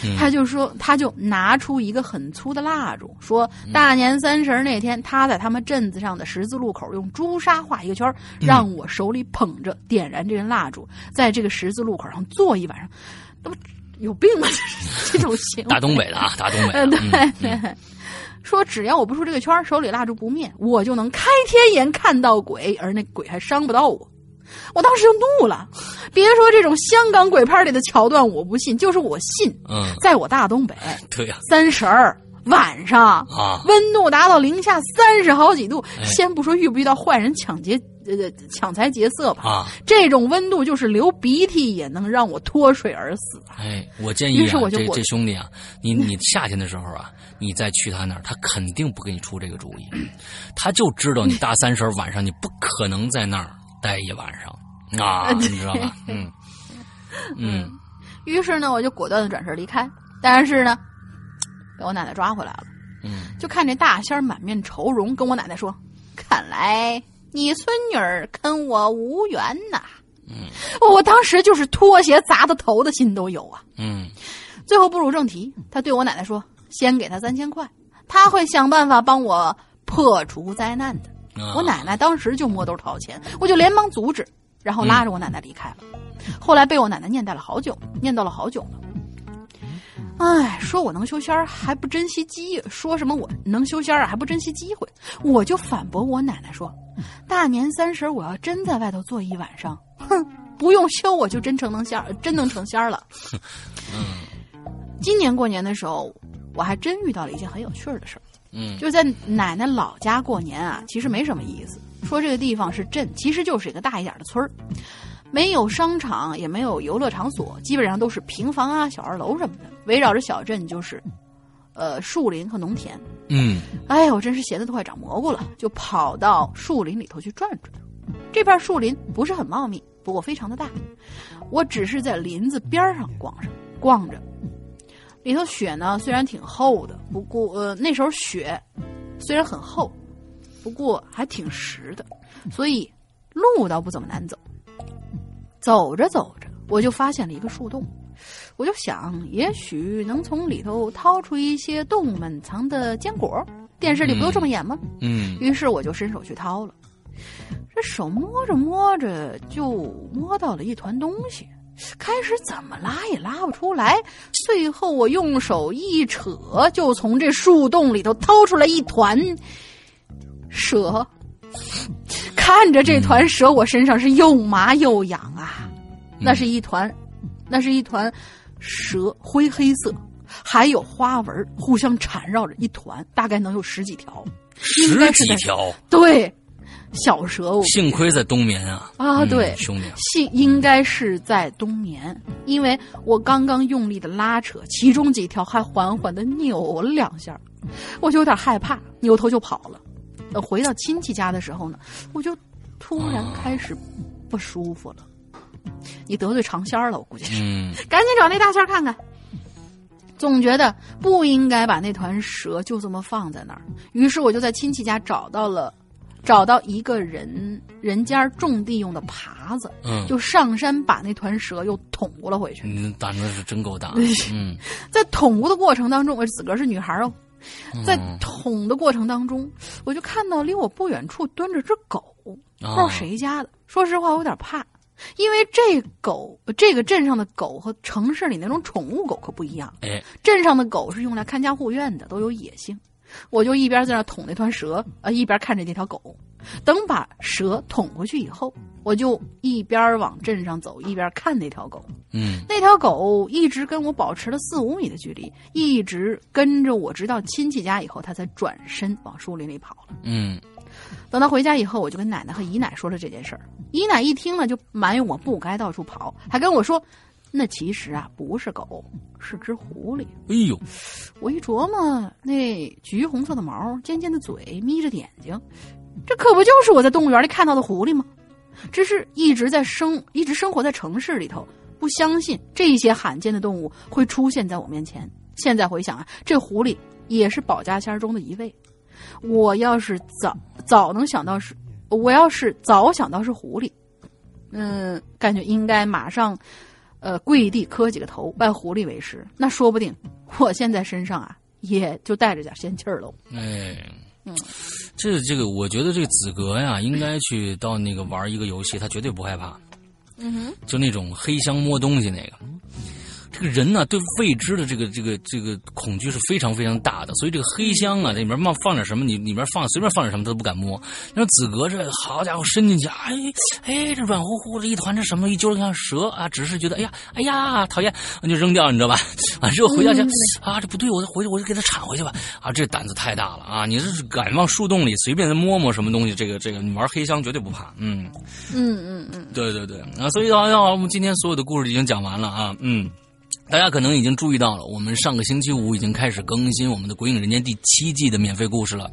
嗯他就说，他就拿出一个很粗的蜡烛，说大年三十那天，他在他们镇子上的十字路口用朱砂画一个圈让我手里捧着点燃这根蜡烛，在这个十字路口上坐一晚上。那不有病吗？这种行为，大东北的啊，大东北嗯，的。对，嗯说只要我不出这个圈，手里蜡烛不灭，我就能开天眼看到鬼，而那鬼还伤不到我。我当时就怒了，别说这种香港鬼片里的桥段我不信，就是我信，嗯，在我大东北 对呀三十儿晚上，啊，温度达到零下三十好几度，哎先不说遇不遇到坏人抢劫呃抢财劫色吧，啊，这种温度就是流鼻涕也能让我脱水而死啊。哎，我建议于是啊，这我就我这兄弟啊，你你夏天的时候啊，你再去他那儿，他肯定不给你出这个主意，他就知道你大三十儿晚上你不可能在那儿待一晚上 啊，你知道吧？嗯 嗯于是呢，我就果断的转身离开，但是呢，被我奶奶抓回来了。嗯就看这大仙儿满面愁容，跟我奶奶说：“看来你孙女儿跟我无缘呐。”嗯，我当时就是拖鞋砸的头的心都有啊。嗯最后步入正题，他对我奶奶说：“先给他三千块，他会想办法帮我破除灾难的。我奶奶当时就摸兜掏钱，我就连忙阻止，然后拉着我奶奶离开了。后来被我奶奶念叨了好久，念叨了好久了。哎，说我能修仙儿还不珍惜机，说什么我能修仙儿还不珍惜机会，我就反驳我奶奶说：大年三十我要真在外头坐一晚上，哼，不用修我就真成能仙儿，真能成仙儿了。今年过年的时候，我还真遇到了一件很有趣的事儿。嗯，就在奶奶老家过年啊，其实没什么意思。说这个地方是镇，其实就是一个大一点的村儿，没有商场，也没有游乐场所，基本上都是平房啊、小二楼什么的。围绕着小镇就是，呃，树林和农田。嗯，哎呀，我真是闲的都快长蘑菇了，就跑到树林里头去转转。这片树林不是很茂密，不过非常的大。我只是在林子边上逛上逛着。里头雪呢，虽然挺厚的，不过呃那时候雪虽然很厚，不过还挺实的，所以路倒不怎么难走。走着走着，我就发现了一个树洞，我就想，也许能从里头掏出一些动物们藏的坚果。电视里不都这么演吗？嗯。于是我就伸手去掏了，这手摸着摸着就摸到了一团东西。开始怎么拉也拉不出来，最后我用手一扯，就从这树洞里头掏出来一团蛇。看着这团蛇，我身上是又麻又痒啊！那是一团，那是一团蛇，灰黑色，还有花纹，互相缠绕着一团，大概能有十几条，十几条，对。小蛇，幸亏在冬眠啊！啊，对，兄弟，幸应该是在冬眠，因为我刚刚用力的拉扯，其中几条还缓缓的扭了两下，我就有点害怕，扭头就跑了。等回到亲戚家的时候呢，我就突然开始不舒服了。你得罪尝鲜了，我估计是，赶紧找那大仙看看。总觉得不应该把那团蛇就这么放在那儿，于是我就在亲戚家找到了。找到一个人人家种地用的耙子，嗯，就上山把那团蛇又捅过了回去。你胆子是真够大。嗯，在捅过的过程当中，我自个儿是女孩哦，在捅的过程当中，我就看到离我不远处蹲着只狗，不知道谁家的。说实话，我有点怕，因为这狗，这个镇上的狗和城市里那种宠物狗可不一样。哎，镇上的狗是用来看家护院的，都有野性。我就一边在那捅那团蛇，呃，一边看着那条狗。等把蛇捅回去以后，我就一边往镇上走，一边看那条狗。嗯，那条狗一直跟我保持了四五米的距离，一直跟着我，直到亲戚家以后，它才转身往树林里跑了。嗯，等到回家以后，我就跟奶奶和姨奶说了这件事儿。姨奶一听呢，就埋怨我不该到处跑，还跟我说。那其实啊，不是狗，是只狐狸。哎呦！我一琢磨，那橘红色的毛，尖尖的嘴，眯着眼睛，这可不就是我在动物园里看到的狐狸吗？只是一直在生，一直生活在城市里头，不相信这些罕见的动物会出现在我面前。现在回想啊，这狐狸也是保家仙中的一位。我要是早早能想到是，我要是早想到是狐狸，嗯，感觉应该马上。呃，跪地磕几个头，拜狐狸为师，那说不定我现在身上啊，也就带着点仙气儿喽。哎，嗯，这这个，我觉得这个子格呀，应该去到那个玩一个游戏，他绝对不害怕。嗯哼，就那种黑箱摸东西那个。这个人呢，对未知的这个这个这个恐惧是非常非常大的，所以这个黑箱啊，里面放放点什么，你里面放随便放点什么，他都不敢摸。那子格这好家伙伸进去，哎哎，这软乎乎的一团，这什么一揪像蛇啊，只是觉得哎呀哎呀讨厌，那就扔掉，你知道吧？啊之后回家去啊，这不对，我再回去我就给他铲回去吧。啊，这胆子太大了啊！你这是敢往树洞里随便摸摸什么东西？这个这个，你玩黑箱绝对不怕。嗯嗯嗯嗯，对对对啊，所以好像我们今天所有的故事已经讲完了啊，嗯。大家可能已经注意到了，我们上个星期五已经开始更新我们的《鬼影人间》第七季的免费故事了。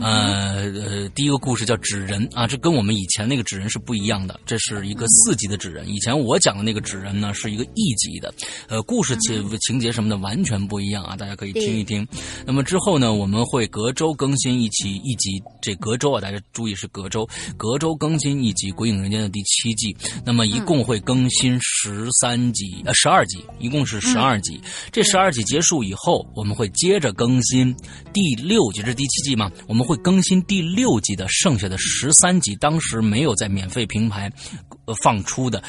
呃呃，第一个故事叫《纸人》啊，这跟我们以前那个纸人是不一样的，这是一个四级的纸人。以前我讲的那个纸人呢，是一个一级的，呃，故事情情节什么的完全不一样啊，大家可以听一听。那么之后呢，我们会隔周更新一期一集，这隔周啊，大家注意是隔周，隔周更新一集《鬼影人间》的第七季。那么一共会更新十三集呃十二集，一共。共是十二集。这十二集结束以后，我们会接着更新第六集，这是第七季嘛？我们会更新第六季的剩下的十三集，当时没有在免费平台放出的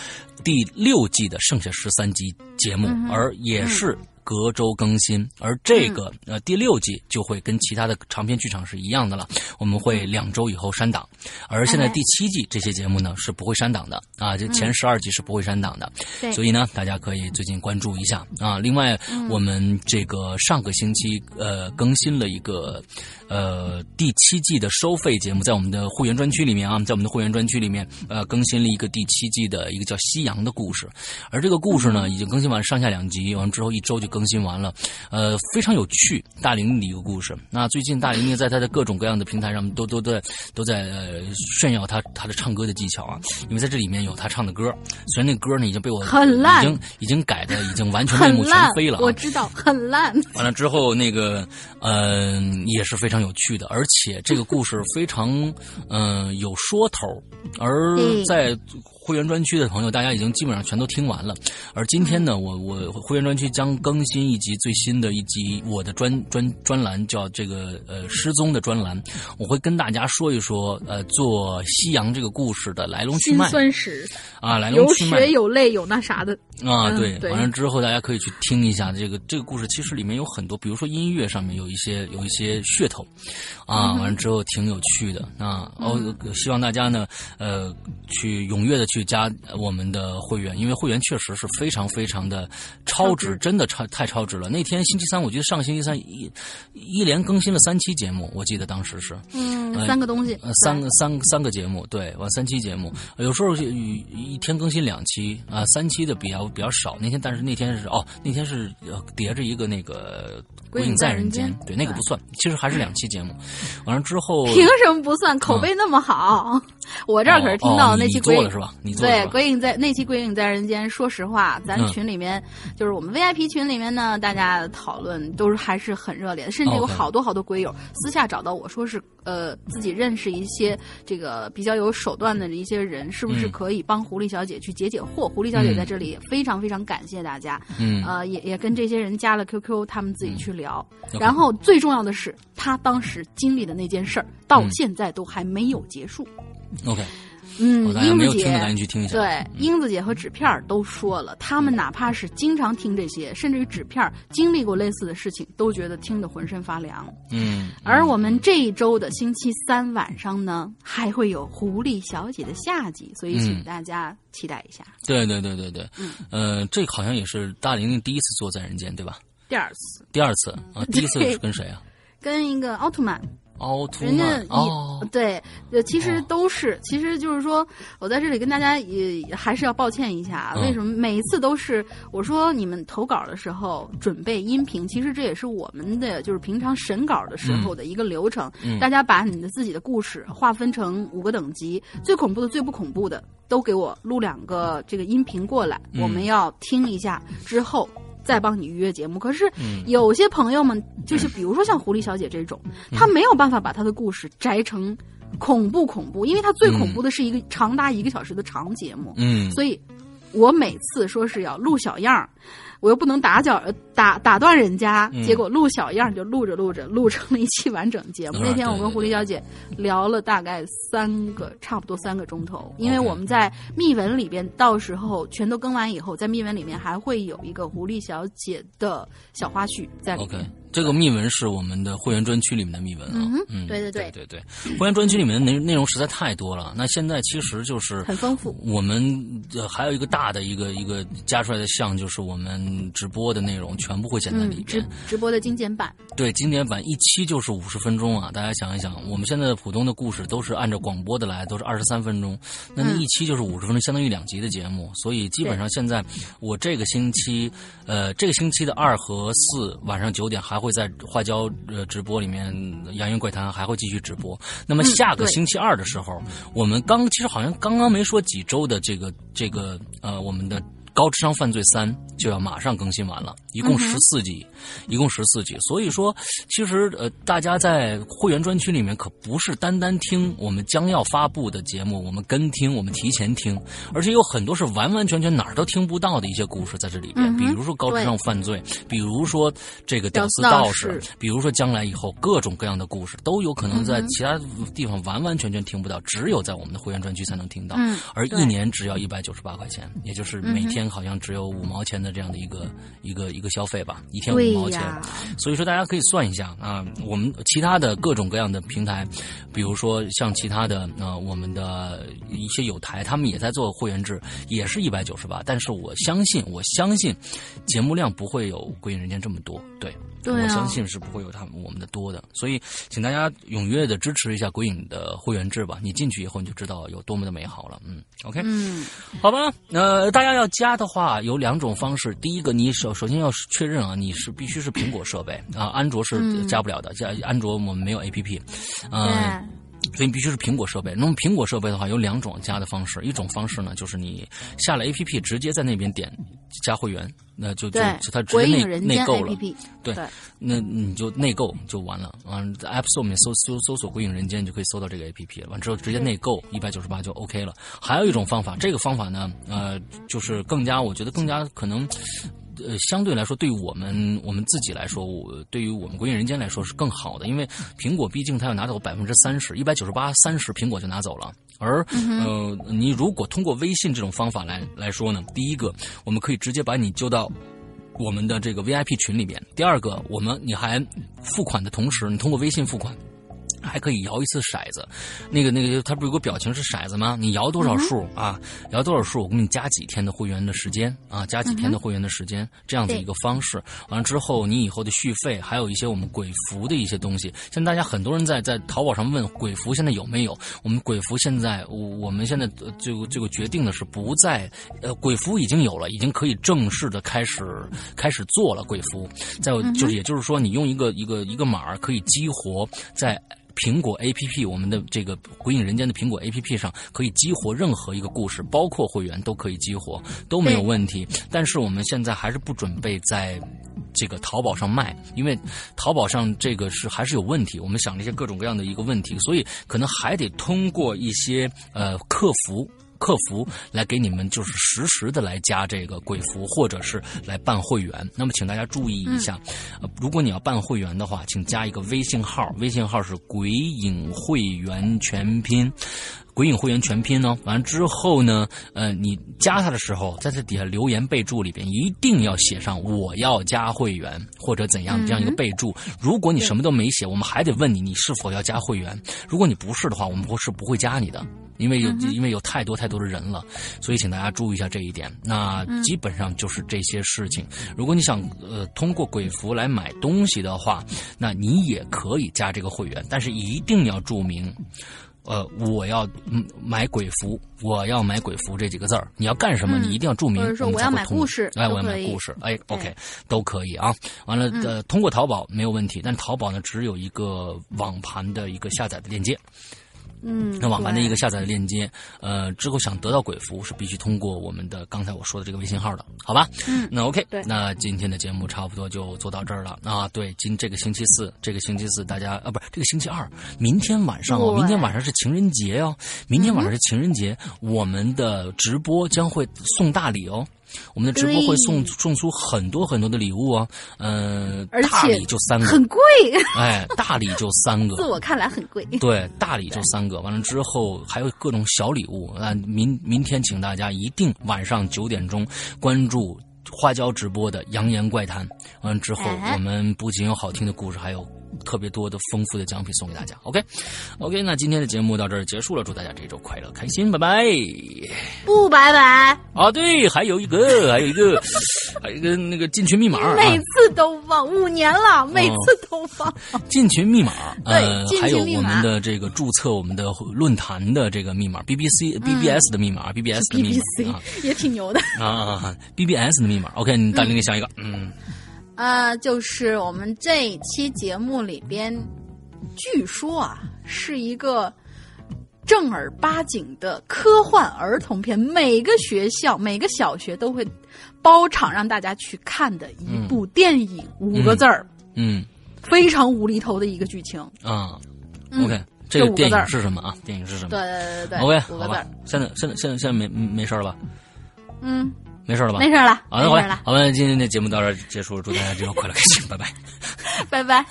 第六季的剩下十三集节目，而也是。隔周更新，而这个呃第六季就会跟其他的长篇剧场是一样的了，我们会两周以后删档，而现在第七季这些节目呢是不会删档的。啊，这前十二集是不会删档的，所以呢大家可以最近关注一下。啊。另外我们这个上个星期呃更新了一个呃第七季的收费节目，在我们的会员专区里面啊，在我们的会员专区里面呃更新了一个第七季的一个叫夕阳的故事，而这个故事呢已经更新完上下两集，完之后一周就。更新完了，呃，非常有趣，大玲的一个故事。那最近大玲玲在她的各种各样的平台上都都在都在呃炫耀她她的唱歌的技巧啊，因为在这里面有她唱的歌，虽然那歌呢已经被我很烂，已经已经改的 已经完全面目全非了。我知道很烂。完了之后，那个嗯也是非常有趣的，而且这个故事非常嗯 有说头，而在。会员专区的朋友，大家已经基本上全都听完了。而今天呢，我我会员专区将更新一集最新的一集我的专专专栏，叫这个呃失踪的专栏。我会跟大家说一说呃做夕阳这个故事的来龙去脉。酸史啊，来龙去脉。有血有泪有那啥的啊，对。完了之后，大家可以去听一下这个这个故事。其实里面有很多，比如说音乐上面有一些有一些噱头啊。完了之后挺有趣的啊。哦，希望大家呢呃去踊跃的去。去加我们的会员，因为会员确实是非常非常的超值，真的超太超值了。那天星期三，我记得上星期三一一连更新了三期节目，我记得当时是嗯三个东西，呃三个三三个节目，对，完三期节目，有时候一天更新两期啊，三期的比较比较少。那天但是那天是哦，那天是叠着一个那个《鬼影在人间》，对，那个不算，其实还是两期节目。完了之后 凭什么不算？口碑那么好，我这儿可是听到那期鬼了是吧？你对，鬼影在那期《鬼影在人间》，说实话，咱群里面就是我们 VIP 群里面呢，大家讨论都是还是很热烈的，甚至有好多好多鬼友私下找到我说是呃自己认识一些这个比较有手段的一些人，是不是可以帮狐狸小姐去解解惑？狐狸小姐在这里也非常非常感谢大家，嗯，呃，也也跟这些人加了 QQ，他们自己去聊。然后最重要的是，他当时经历的那件事儿，到现在都还没有结束。OK。嗯，英子姐，赶紧去听一下。对，英子姐和纸片都说了，他们哪怕是经常听这些，甚至于纸片经历过类似的事情，都觉得听得浑身发凉。嗯，而我们这一周的星期三晚上呢，还会有狐狸小姐的下集，所以请大家期待一下。对对对对对，嗯，呃，这好像也是大玲玲第一次做在人间，对吧？第二次，第二次啊，第一次是跟谁啊？跟一个奥特曼。奥特曼哦，对，其实都是，其实就是说，我在这里跟大家也还是要抱歉一下，为什么每一次都是我说你们投稿的时候准备音频，其实这也是我们的就是平常审稿的时候的一个流程，大家把你的自己的故事划分成五个等级，最恐怖的、最不恐怖的都给我录两个这个音频过来，我们要听一下之后。再帮你预约节目，可是有些朋友们，就是比如说像狐狸小姐这种，她没有办法把她的故事摘成恐怖恐怖，因为她最恐怖的是一个长达一个小时的长节目。嗯，所以我每次说是要录小样儿。我又不能打搅打打断人家，结果录小样就录着录着录成了一期完整节目。那天我跟狐狸小姐聊了大概三个，差不多三个钟头，因为我们在密文里边，到时候全都更完以后，在密文里面还会有一个狐狸小姐的小花絮在里面。这个密文是我们的会员专区里面的密文啊，嗯，对对对对对，会员专区里面的内内容实在太多了。那现在其实就是很丰富。我们还有一个大的一个一个加出来的项，就是我们直播的内容全部会剪在里面。直直播的精简版，对，精简版一期就是五十分钟啊！大家想一想，我们现在普通的故事都是按照广播的来，都是二十三分钟，那那一期就是五十分钟，相当于两集的节目。所以基本上现在我这个星期，呃，这个星期的二和四晚上九点还会。会在花椒呃直播里面，杨云怪谈还会继续直播。那么下个星期二的时候，我们刚其实好像刚刚没说几周的这个这个呃我们的高智商犯罪三》就要马上更新完了，一共十四集，一共十四集。所以说，其实呃，大家在会员专区里面可不是单单听我们将要发布的节目，我们跟听，我们提前听，而且有很多是完完全全哪儿都听不到的一些故事在这里边，比如说高智商犯罪，比如说这个屌丝道士，比如说将来以后各种各样的故事，都有可能在其他地方完完全全听不到，只有在我们的会员专区才能听到。而一年只要一百九十八块钱，也就是每天好像只有五毛钱的这样的一个一个一个消费吧，一天五毛钱。所以说大家可以算一下啊，我们其他的各种各样的平台，比如说像其他的呃我们的一些有台，他们也在做会员制，也是一百九十八。但是我相信，我相信节目量不会有《归影人间》这么多，对。我相信是不会有他们我们的多的，所以请大家踊跃的支持一下鬼影的会员制吧。你进去以后你就知道有多么的美好了。嗯，OK，嗯，好吧。呃，大家要加的话有两种方式。第一个，你首首先要确认啊，你是必须是苹果设备啊，安卓是加不了的。加安卓我们没有 APP，嗯。所以你必须是苹果设备。那么苹果设备的话，有两种加的方式。一种方式呢，就是你下了 APP，直接在那边点加会员，那就就它直接内内购了。对，那你就内购就完了。完，App Store 里面搜搜搜索“鬼影人间”，就可以搜到这个 APP 了。完之后直接内购一百九十八就 OK 了。还有一种方法，这个方法呢，呃，就是更加，我觉得更加可能。呃，相对来说，对于我们我们自己来说，我对于我们国影人间来说是更好的，因为苹果毕竟它要拿走百分之三十，一百九十八三十，苹果就拿走了。而呃，你如果通过微信这种方法来来说呢，第一个，我们可以直接把你揪到我们的这个 VIP 群里边；第二个，我们你还付款的同时，你通过微信付款。还可以摇一次骰子，那个那个，它不是有个表情是骰子吗？你摇多少数啊？摇多少数，我给你加几天的会员的时间啊？加几天的会员的时间，这样子一个方式。完了之后，你以后的续费，还有一些我们鬼服的一些东西。现在大家很多人在在淘宝上问鬼服现在有没有？我们鬼服现在，我我们现在这个这个决定的是不在，呃，鬼服已经有了，已经可以正式的开始开始做了鬼服。在就是也就是说，你用一个一个一个码可以激活在。苹果 A P P，我们的这个《鬼影人间》的苹果 A P P 上可以激活任何一个故事，包括会员都可以激活，都没有问题。但是我们现在还是不准备在这个淘宝上卖，因为淘宝上这个是还是有问题。我们想了一些各种各样的一个问题，所以可能还得通过一些呃客服。客服来给你们就是实时的来加这个鬼服，或者是来办会员。那么，请大家注意一下，呃，如果你要办会员的话，请加一个微信号，微信号是“鬼影会员全拼”，“鬼影会员全拼”呢。完之后呢，呃，你加他的时候，在这底下留言备注里边一定要写上“我要加会员”或者怎样这样一个备注。如果你什么都没写，我们还得问你你是否要加会员。如果你不是的话，我们不是不会加你的。因为有因为有太多太多的人了，所以请大家注意一下这一点。那基本上就是这些事情。如果你想呃通过鬼服来买东西的话，那你也可以加这个会员，但是一定要注明，呃，我要买鬼服，我要买鬼服这几个字儿。你要干什么？你一定要注明。或者说我要买故事，哎，我要买故事，哎，OK，都可以啊。完了，呃，通过淘宝没有问题，但淘宝呢只有一个网盘的一个下载的链接。嗯，那网盘的一个下载的链接，呃，之后想得到鬼服是必须通过我们的刚才我说的这个微信号的，好吧？嗯，那 OK，对，那今天的节目差不多就做到这儿了啊。对，今这个星期四，这个星期四大家啊，不是这个星期二，明天晚上哦，明天晚上是情人节哦，明天晚上是情人节，我们的直播将会送大礼哦。我们的直播会送送出很多很多的礼物啊，嗯，大礼就三个，很贵。哎，大礼就三个，自我看来很贵。对，大礼就三个，完了之后还有各种小礼物啊。明明天请大家一定晚上九点钟关注花椒直播的《扬言怪谈》，完了之后我们不仅有好听的故事，还有。特别多的丰富的奖品送给大家，OK，OK，那今天的节目到这儿结束了，祝大家这周快乐开心，拜拜。不拜拜。啊，对，还有一个，还有一个，还有一个那个进群密码，每次都忘，五年了，每次都忘。进群密码，呃，还有我们的这个注册我们的论坛的这个密码，BBC BBS 的密码，BBS 的密码也挺牛的。啊，BBS 的密码，OK，你大林给想一个，嗯。呃，就是我们这一期节目里边，据说啊，是一个正儿八经的科幻儿童片，每个学校、每个小学都会包场让大家去看的一部电影，五个字儿，嗯，非常无厘头的一个剧情啊。嗯 OK，这个电影是什么啊？电影是什么？对对对对 OK，五个字。现在现在现在现在没没事了吧？嗯，没事了吧？没事了，好，的好没事了，我们今天的节目到这儿结束，祝大家这周快乐 开心，拜拜，拜拜。